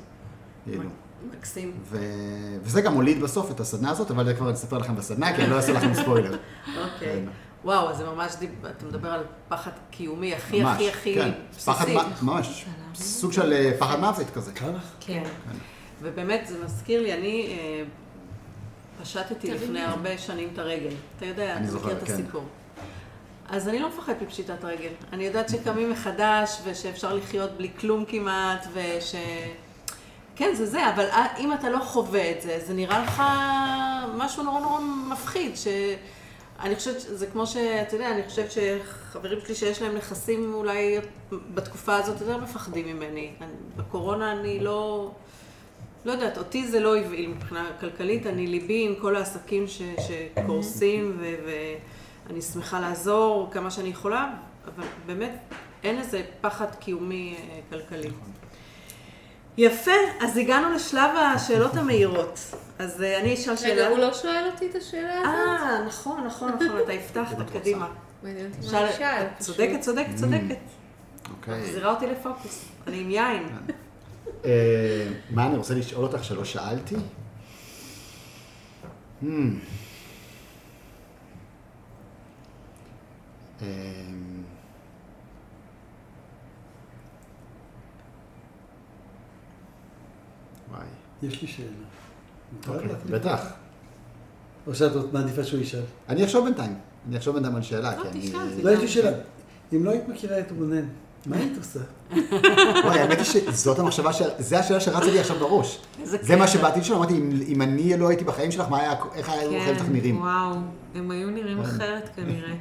כאילו. מקסים. ו... וזה גם הוליד בסוף את הסדנה הזאת, אבל זה כבר אני אספר לכם בסדנה, כי אני לא אעשה לכם ספוילר. אוקיי. כן. וואו, זה ממש, דיב- אתה מדבר על פחד קיומי הכי ממש, הכי הכי כן. פחד, בסיסי. מ- ממש, סוג של אה, פחד מוות כזה. קל לך? כן. ובאמת, זה מזכיר לי, אני אה, פשטתי לפני. הרבה שנים את הרגל. אתה יודע, אני אתה מכיר את כן. הסיפור. אז אני לא מפחדת מפשיטת רגל. אני יודעת שקמים מחדש, ושאפשר לחיות בלי כלום כמעט, וש... כן, זה זה, אבל אם אתה לא חווה את זה, זה נראה לך משהו נורא נורא מפחיד, ש... אני חושבת שזה כמו שאתה יודע, אני חושבת שחברים שלי שיש להם נכסים אולי בתקופה הזאת יותר מפחדים ממני. אני, בקורונה אני לא, לא יודעת, אותי זה לא הבהיל מבחינה כלכלית, אני ליבי עם כל העסקים ש, שקורסים ו, ואני שמחה לעזור כמה שאני יכולה, אבל באמת אין איזה פחד קיומי אה, כלכלי. יפה, אז הגענו לשלב השאלות המהירות. אז אה, אני אשאל שאלה. רגע, הוא לא שואל אותי את השאלה הזאת? אה, נכון, נכון, נכון, אתה הבטחת, קדימה. מעניין אותי מה שאל- הוא שאל. צודקת, צודקת, צודקת. אוקיי. מחזירה אותי לפוקוס. אני עם יין. אה, מה אני רוצה לשאול אותך שלא שאלתי? Hmm. אה, וואי. יש לי שאלה. אוקיי, לך? בטח. או שאת עוד מעדיפה שהוא ישאל? אני אחשוב בינתיים. אני אחשוב בינתיים על שאלה, לא, כי אני... לא, יש לי שאלה. אם לא היית מכירה את רונן, מה היית עושה? וואי, האמת היא שזאת המחשבה, זה השאלה שרצה לי עכשיו בראש. זה מה קטע. שבאתי לשאול, אמרתי, אם- אני לא הייתי בחיים שלך, מה היה, איך היו החיים שלך נראים? כן, וואו, הם היו נראים אחרת כנראה.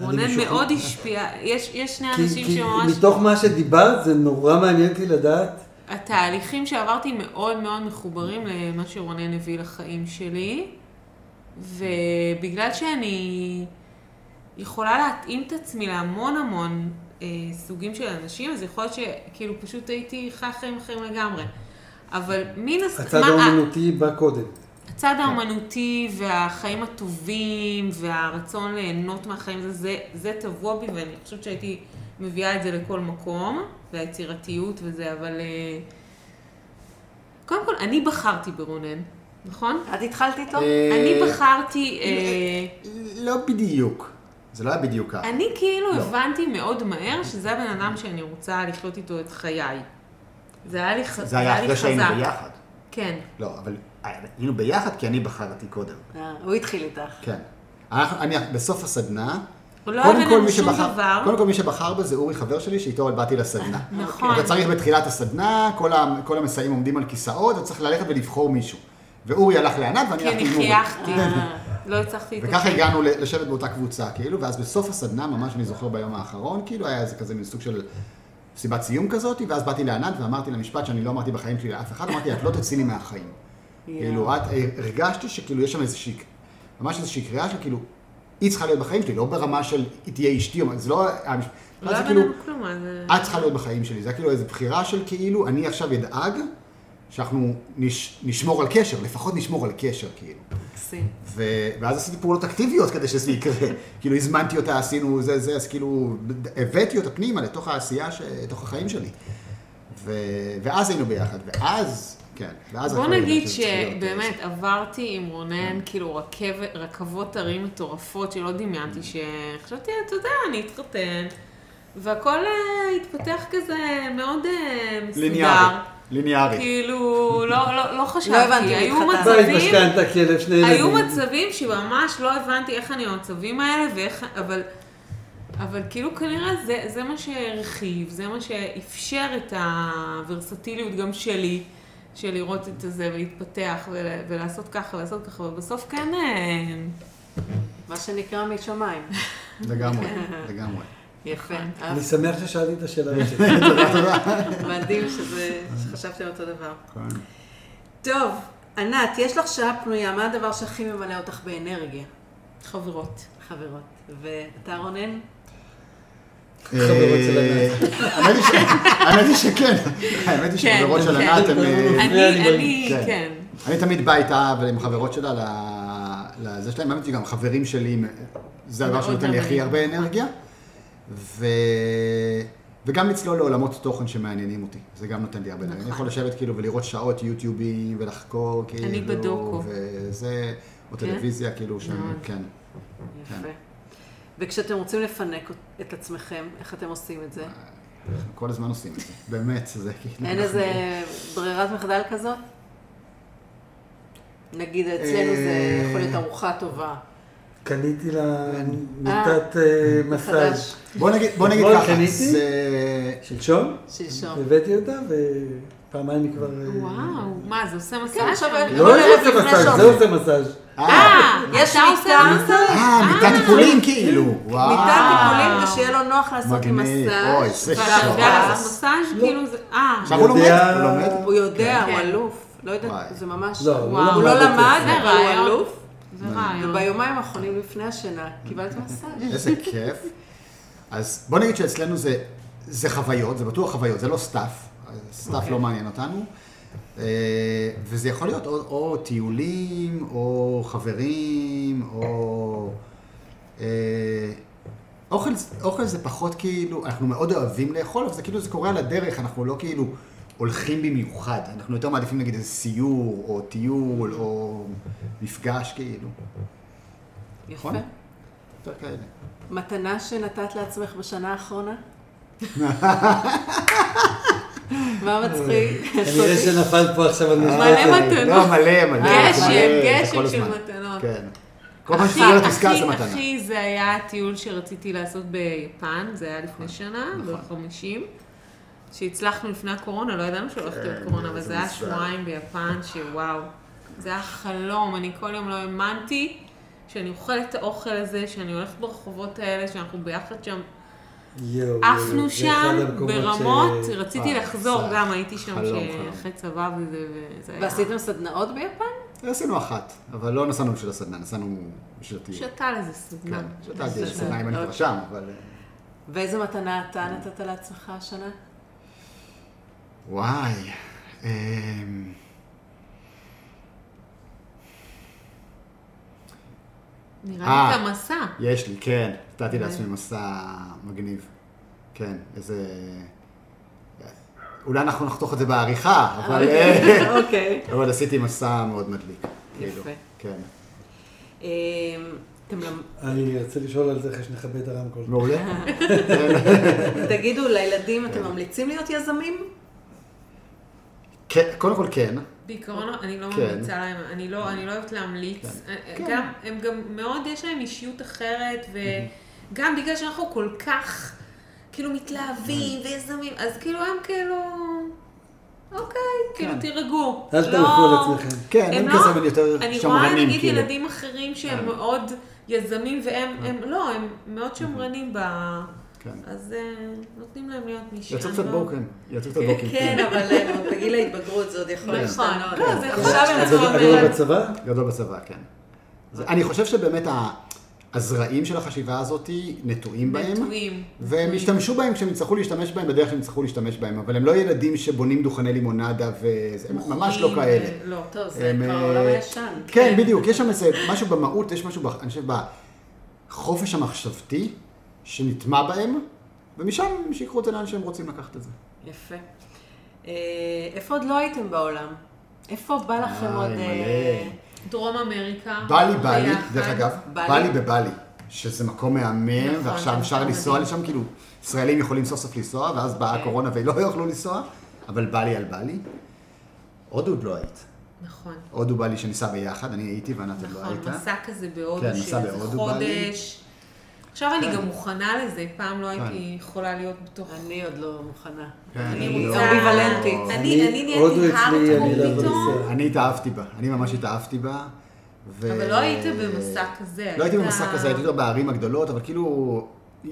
רונן. מאוד השפיע, יש יש שני אנשים שממש... מתוך מה שדיברת, זה נורא מעניין אותי לדעת. התהליכים שעברתי מאוד מאוד מחוברים למה שרונן הביא לחיים שלי, ובגלל שאני יכולה להתאים את עצמי להמון המון אה, סוגים של אנשים, אז יכול להיות שכאילו פשוט הייתי חי חיים אחרים לגמרי. אבל מן הס... הצד האומנותי בא קודם. הצד האומנותי והחיים הטובים והרצון ליהנות מהחיים, זה, זה, זה טבוע בי ואני חושבת שהייתי מביאה את זה לכל מקום, והיצירתיות וזה, אבל... אה, קודם כל, אני בחרתי ברונן, נכון? את התחלת איתו? אה, אני בחרתי... אה, לא בדיוק. זה לא היה בדיוק ככה. אני כאילו לא. הבנתי מאוד מהר שזה הבן אדם שאני רוצה לחיות איתו את חיי. זה היה לי ח- זה היה אחרי שהיינו חזק. ביחד. כן. לא, אבל היינו ביחד כי אני בחרתי קודם. אה, הוא התחיל איתך. כן. אני, בסוף הסדנה, הוא לא בינינו מי שום שבחר, דבר. קודם כל מי שבחר בזה אורי חבר שלי, שאיתו באתי לסדנה. נכון. אתה צריך בתחילת הסדנה, כל, המסעים עומדים על כיסאות, אתה צריך ללכת ולבחור מישהו. ואורי הלך לענת ואני כי הלכתי אני עם אורי. חייכתי. אה, לא הצלחתי להתאפק. וככה הגענו לשבת באותה קבוצה, כאילו, ואז בסוף הסדנה, ממש אני זוכר ביום האחרון, כאילו היה איזה כזה מין סוג של מסיבת סיום כזאת, ואז באתי לענת ואמרתי לה משפט שאני לא אמרתי בחיים שלי לאף אחד, אמרתי, את לא תצאי לי מהחיים. כאילו, את, הרגשתי שכאילו יש שם איזושהי, ממש איזושהי קריאה של כאילו, היא צריכה להיות בחיים שלי, לא ברמה של היא תהיה אשתי, זה לא, לא זה כאילו, כלום. את צריכה להיות בחיים שלי, זה היה כאילו איזו בחירה של כאילו, אני עכשיו אדאג שאנחנו נש, נשמור על קשר, לפחות נשמור על קשר, כאילו. מקסים. ו... ואז עשיתי פעולות אקטיביות כדי שזה יקרה. כאילו הזמנתי אותה, עשינו זה, זה, אז כאילו הבאתי אותה פנימה לתוך העשייה, ש... לתוך החיים שלי. ו... ואז היינו ביחד. ואז כן. ואז בוא נגיד להיות, אה, שבאמת עברתי עם רונן, כאילו רכבת, רכבות הרים מטורפות שלא דמיינתי, שחשבתי, אתה יודע, אני אתחתן, והכל אה, התפתח כזה מאוד אה, מסודר. ליניארי. ליניארי. כאילו, לא, לא, לא חשבתי, לא הבנתי, היו מצבים, משכנתה, כלב, שני ילדים. היו מצבים שממש לא הבנתי איך אני במצבים האלה, ואיך, אבל, אבל כאילו כנראה זה, זה מה שהרחיב, זה מה שאפשר את הוורסטיליות גם שלי, של לראות את זה ולהתפתח ול, ולעשות ככה ולעשות ככה, ובסוף כן, אה, מה שנקרא משמיים. לגמרי, לגמרי. יפה. אני שמח ששאלתי את השאלה הזאת. מדהים שזה, שחשבתם אותו דבר. כן. טוב, ענת, יש לך שעה פנויה, מה הדבר שהכי ממלא אותך באנרגיה? חברות. חברות. ואתה רונן? חברות של אה, האמת היא ש- האמת היא שכן, האמת היא כן, שחברות של כן. ענת הם... אה, אני, כן. כן. אני תמיד בא איתה ועם חברות שלה לזה שלהם, האמת היא גם חברים שלי, זה הדבר שנותן לי הכי. הרבה אנרגיה. ו... וגם לצלול לעולמות תוכן שמעניינים אותי, זה גם נותן לי הרבה אנרגיה. אני יכול לשבת כאילו ולראות שעות יוטיובים ולחקור כאילו, אני בדוקו. וזה, או טלוויזיה כאילו. כן. יפה. וכשאתם רוצים לפנק את עצמכם, איך אתם עושים את זה? כל הזמן עושים את זה, באמת, זה כאילו... אין איזה ברירת מחדל כזאת? נגיד אצלנו זה אה, יכול להיות ארוחה טובה. קניתי לה מיטת אה, מסאז' בוא נגיד, בוא נגיד אתמול ככה, קניתי? שלשום, שלשום. הבאתי אותה ופעמיים היא כבר... אה, וואו, מה, זה עושה כן, שם? לא כל זה עושה מסאז'. זה עושה מסאז'. אה, יש אתה עושה מיטה? אה, מיטת טיפולים כאילו, וואו. מיטת טיפולים ושיהיה לו נוח לעשות עם מגניב, מסאז'. אוי, זה ואתה יודע. לעשות מסאז'? כאילו זה... אה, עכשיו הוא לומד, יודע- הוא לומד. הוא יודע, הוא כן. אלוף. לא יודעת. זה ממש... לא, הוא לא למד. אבל הוא. אלוף. זה רעיון. וביומיים האחרונים לפני השינה קיבלת מסאז'. איזה כיף. אז בוא נגיד שאצלנו זה, זה חוויות, זה בטוח חוויות, זה לא stuff, stuff okay. לא מעניין אותנו. אה, וזה יכול להיות או, או טיולים, או חברים, או... אה, אוכל, אוכל זה פחות כאילו, אנחנו מאוד אוהבים לאכול, אבל זה כאילו זה קורה על הדרך, אנחנו לא כאילו הולכים במיוחד, אנחנו יותר מעדיפים נגיד איזה סיור, או טיול, או מפגש כאילו. יפה. נכון. יותר כאלה. מתנה שנתת לעצמך בשנה האחרונה? מה מצחיק? כנראה שנפלת פה עכשיו על משפט. מלא הזה. מתנות. לא, מלא, מלא. גשם, גשם של. מתנות. כן. כל שסוגרת עסקה הכי- זה מתנה. הכי זה היה הטיול שרציתי לעשות ביפן, זה היה לפני שנה, נכון. ב-50. שהצלחנו לפני הקורונה, לא ידענו שהולכת להיות כן, קורונה, אבל זה היה. שבועיים ביפן, שוואו. זה היה חלום, אני כל יום לא האמנתי שאני אוכלת את האוכל הזה, שאני הולכת ברחובות האלה, שאנחנו ביחד שם. עפנו שם ברמות, ש- רציתי אה, לחזור זה גם, הייתי שם. אחרי צבא וזה, וזה היה... ועשיתם סדנאות ביפן? עשינו אחת, אבל לא נסענו בשביל הסדנה, נסענו בשביל הטיול. שתה לזה סדנה. כן, שתלתי בסדר. סדנה אם אני כבר. שם, אבל... ואיזה מתנה אתה נתת לעצמך השנה? וואי. נראה אה. לי את המסע. יש לי, כן. נתתי אוקיי. לעצמי מסע מגניב. כן, איזה... אולי אנחנו נחתוך את זה בעריכה, אבל... אה, אוקיי. אבל עשיתי מסע מאוד מדליק. כאילו, יפה. כן. אמ, אני רוצה לשאול על זה אחרי שנכבה את הרמקול. מעולה. תגידו, לילדים אתם ממליצים להיות יזמים? כן, קודם כל כן. בעיקרון אני לא כן. ממליצה להם, אני לא, אני לא אוהבת להמליץ. כן. אה, כן. גם, הם גם מאוד, יש להם אישיות אחרת, וגם בגלל שאנחנו כל כך כאילו מתלהבים ויזמים, אז כאילו הם כאילו, אוקיי, כאילו. תירגעו. אל לא- תלכו על עצמכם. כן, הם לא- כזה אבל יותר אני רואה שמרנים, נגיד כאילו. ילדים אחרים שהם כן. מאוד יזמים, והם, הם, לא, הם מאוד שמרנים ב... כן. אז אה, נותנים להם להיות מי שהם יצאו קצת לא. בורקן, יצאו קצת בורקן. כן, אבל אה, בגיל ההתבגרות זה עוד יכול נכון. להשתנות. לא, זה עכשיו הם עכשיו צריכים... הם- הגדול בצבא? גדול בצבא, כן. זה- אני חושב שבאמת ה- הזרעים של החשיבה הזאת נטועים בהם, נטועים. והם ישתמשו בהם כשהם יצטרכו להשתמש בהם בדרך שהם יצטרכו להשתמש בהם, אבל הם לא ילדים שבונים דוכני לימונדה וזה, הם ממש לא כאלה. אה, לא. טוב, זה כבר העולם הישן. כן, בדיוק, יש שם איזה משהו במהות, יש משהו, אני חושב, בחופש המחשבתי שנטמע בהם, ומשם הם שיקחו את זה לאן שהם רוצים לקחת את זה. יפה. אה, איפה עוד לא הייתם בעולם? איפה בא לכם אה, עוד... מלא. אה, דרום אמריקה. בלי בלי, ביחד. דרך אגב, בלי? בלי בבלי, שזה מקום מהמם, נכון, ועכשיו זה אפשר לנסוע. לשם, כאילו, ישראלים יכולים סוף סוף לנסוע, ואז באה כן. הקורונה ולא יוכלו לנסוע, אבל בלי על בלי. הודו עוד לא היית. נכון. הודו בלי שניסע ביחד, אני הייתי וענת עוד לא נכון, הייתה. מסע כזה בהודו, כן, של מסע איזה בהודו בא לי. חודש. עכשיו אני כן. גם מוכנה לזה, פעם לא הייתי כן. יכולה להיות בתוך... אני עוד לא מוכנה. כן, אני לא- רוצה... אמביוולנטית. אני נהייתי אני לא הארדקור פתאום. אני התאהבתי בה, אני ממש התאהבתי בה. ו- אבל לא היית במסע כזה. לא הייתי היית- במסע כזה, הייתי יותר בערים הגדולות, אבל כאילו,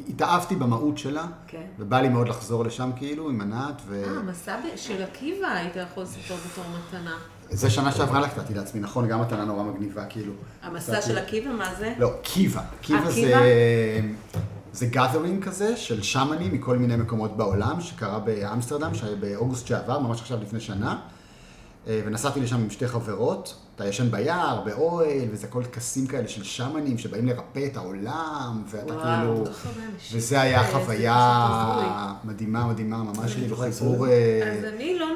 התאהבתי במהות שלה, כן. ובא לי מאוד לחזור לשם כאילו, עם ענת, ו... אה, מסע ב- של עקיבא היית יכול לספר בתור מתנה. זה שנה שעברה לקחתי לעצמי, נכון? גם מתנה נורא מגניבה, כאילו. המסע של עקיבא, מה זה? לא, קיבה. קיבה זה... זה gathering כזה של שמנים מכל מיני מקומות בעולם, שקרה באמסטרדם, שהיה באוגוסט שעבר, ממש עכשיו לפני שנה. אה, ונסעתי לשם עם שתי חברות, אתה ישן ביער, באוהל, וזה הכל טקסים כאלה של שמנים שבאים לרפא את העולם, ואתה וואו, כאילו... וזה היה זה חוויה. מדהימה, מדהימה, ממש כאילו חיבור... אה, אז אני לא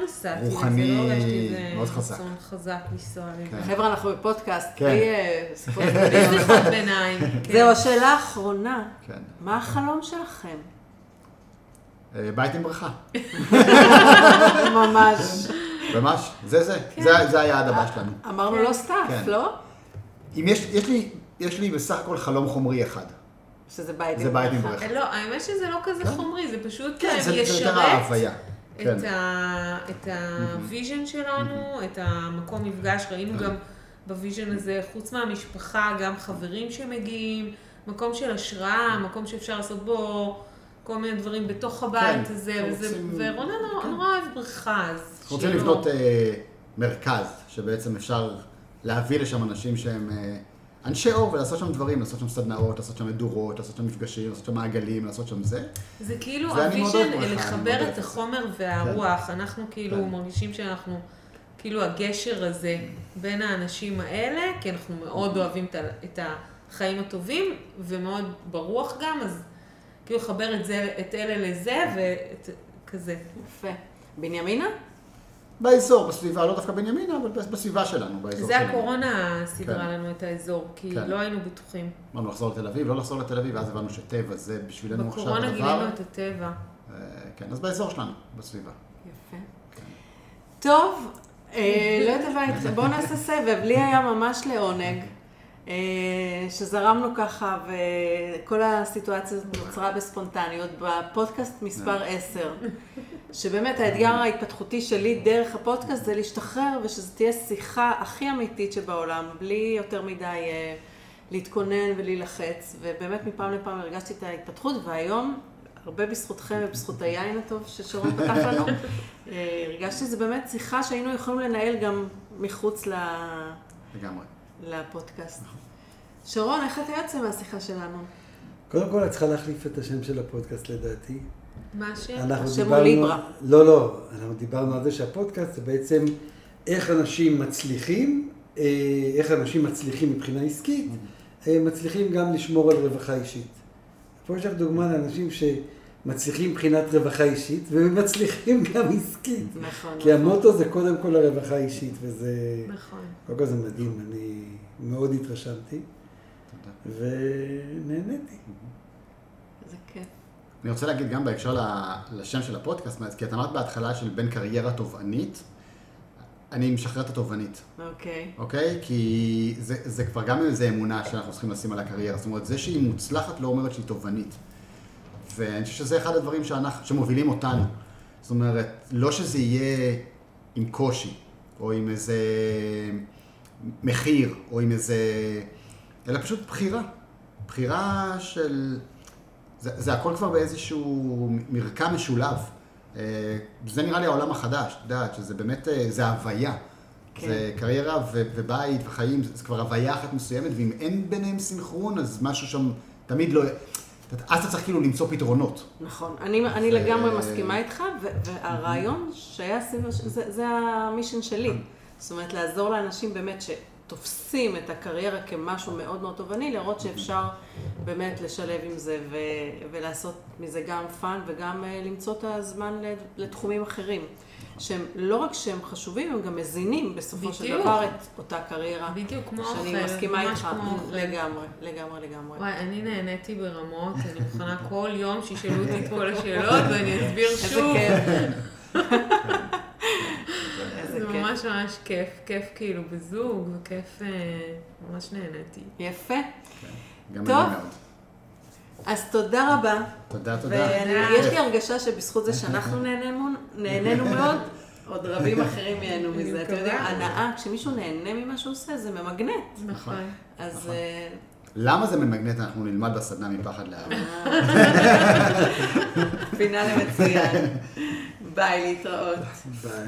רוחני לא הרגשתי איזה מאוד חזק. רצון חזק לנסוע. כן. חבר'ה, אנחנו בפודקאסט. כן. בלי, אה, שיחות בלי. שיחות ביניים. כן. זהו, השאלה האחרונה. כן. מה החלום שלכם? אה, בית עם בריכה. ממש. ממש, זה זה. כן. זה זה היעד הבא שלנו. אמרנו כן. לא stuff, כן. לא? אם יש, יש לי, יש לי בסך הכל חלום חומרי אחד. שזה בית זה עם בית עם בריכה. בריכה. לא, האמת שזה לא כזה חומרי, זה פשוט כן, אה, זה ישרת ההוויה. כן. את ה- את ה vision שלנו, את המקום מפגש, ראינו כן. גם ב vision הזה, חוץ מהמשפחה, גם חברים שמגיעים, מקום של השראה, מקום שאפשר לעשות בו כל מיני דברים בתוך הבית כן, הזה, וזה- ורונה כן. נורא אוהב בריכה, אז אנחנו רוצים לבנות אה, מרכז, שבעצם אפשר להביא לשם אנשים שהם אה, אנשי אור ולעשות שם דברים, לעשות שם סדנאות, לעשות שם מדורות, לעשות שם מפגשים, לעשות שם מעגלים, לעשות שם זה. זה כאילו ה vision אני לחבר את. החומר והרוח, אנחנו כאילו כן. מרגישים שאנחנו, כאילו הגשר הזה בין האנשים האלה, כי אנחנו מאוד אוהבים את החיים הטובים, ומאוד ברוח גם, אז כאילו לחבר את זה, את אלה לזה, וכזה. יפה. בנימינה? באזור, בסביבה, לא דווקא בנימינה, אבל בס- בסביבה שלנו, באזור זה שלנו. הקורונה סידרה כן. לנו את האזור, כי כן. לא היינו בטוחים. אמרנו לחזור לתל אביב, לא לחזור לתל אביב, ואז הבנו שטבע זה בשבילנו עכשיו הדבר. בקורונה גילינו את הטבע. אה, כן, אז באזור שלנו, בסביבה. יפה. טוב, אה, לא יודעת מה איתכם, בואו נעשה סבב. לי היה ממש לעונג, אה, שזרמנו ככה, וכל הסיטואציה נוצרה בספונטניות, בפודקאסט מספר 10. שבאמת האתגר ההתפתחותי שלי דרך הפודקאסט זה להשתחרר ושזו תהיה שיחה הכי אמיתית שבעולם, בלי יותר מדי אה, להתכונן ולהילחץ, ובאמת מפעם לפעם הרגשתי את ההתפתחות, והיום, הרבה בזכותכם ובזכות היין הטוב ששרון פתח לנו, אה, הרגשתי שזה באמת שיחה שהיינו יכולים לנהל גם מחוץ ל... לגמרי. לפודקאסט. שרון, איך אתה יוצא מהשיחה שלנו? קודם כל, את צריכה להחליף את השם של הפודקאסט לדעתי. מה השם? אנחנו השם הוא. ליברה. לא, לא, אנחנו דיברנו על זה שהפודקאסט זה בעצם איך אנשים מצליחים, אה, איך אנשים מצליחים מבחינה עסקית, אה, מצליחים גם לשמור על רווחה אישית. פה יש לך דוגמה לאנשים שמצליחים מבחינת רווחה אישית ומצליחים גם עסקית. נכון. כי המוטו זה קודם כל הרווחה האישית, וזה... נכון. קודם כל זה מדהים, אני מאוד התרשמתי תודה. ונהניתי. אני רוצה להגיד גם בהקשר לשם של הפודקאסט, כי את אמרת בהתחלה של בין קריירה תובענית, אני משחרר את התובענית, אוקיי. אוקיי? כי זה, זה כבר גם איזו אמונה שאנחנו צריכים לשים על הקריירה. זאת אומרת, זה שהיא מוצלחת לא אומרת שהיא תובענית. ואני חושב שזה אחד הדברים שאנחנו, שמובילים אותנו. זאת אומרת, לא שזה יהיה עם קושי, או עם איזה מחיר, או עם איזה... אלא פשוט בחירה. בחירה של... זה, זה הכל כבר באיזשהו מרקם משולב. אה, זה נראה לי העולם החדש, את יודעת, שזה באמת, אה, זה הוויה. כן. זה קריירה ו- ובית וחיים, זה, כבר הוויה אחת מסוימת, ואם אין ביניהם סינכרון, אז משהו שם תמיד לא... אז אתה צריך כאילו למצוא פתרונות. נכון, אני, אני ו- לגמרי מסכימה איתך, והרעיון שהיה סביב, זה, זה ה mission שלי. זאת אומרת, לעזור לאנשים באמת שתופסים את הקריירה כמשהו מאוד מאוד תובעני, לראות שאפשר באמת לשלב עם זה ו- ולעשות מזה גם fun וגם אה, למצוא את הזמן לתחומים אחרים. שהם לא רק שהם חשובים, הם גם מזינים בסופו של בדיוק. דבר את אותה קריירה. בדיוק כמו שאני אוכל, מסכימה ממש איתך. לגמרי, לגמרי, לגמרי. וואי, אני נהניתי ברמות, אני מוכנה כל יום שישאלו אותי את כל השאלות ואני אסביר שוב. איזה זה כיף. ממש ממש כיף, כיף כאילו בזוג, וכיף, אה, ממש נהניתי. יפה. גם טוב. אז תודה רבה. תודה, תודה. ויש לי הרגשה שבזכות זה שאנחנו נהנינו, נהנינו מאוד, עוד רבים אחרים ייהנו אני מזה. יודעים, מקווה. הנאה, כשמישהו נהנה ממה שהוא עושה, זה ממגנט. נכון. אז נכון. אה, למה זה ממגנט? אנחנו נלמד בסדנה מפחד לאהבה. פינאלי מצוין. ביי, להתראות. ביי.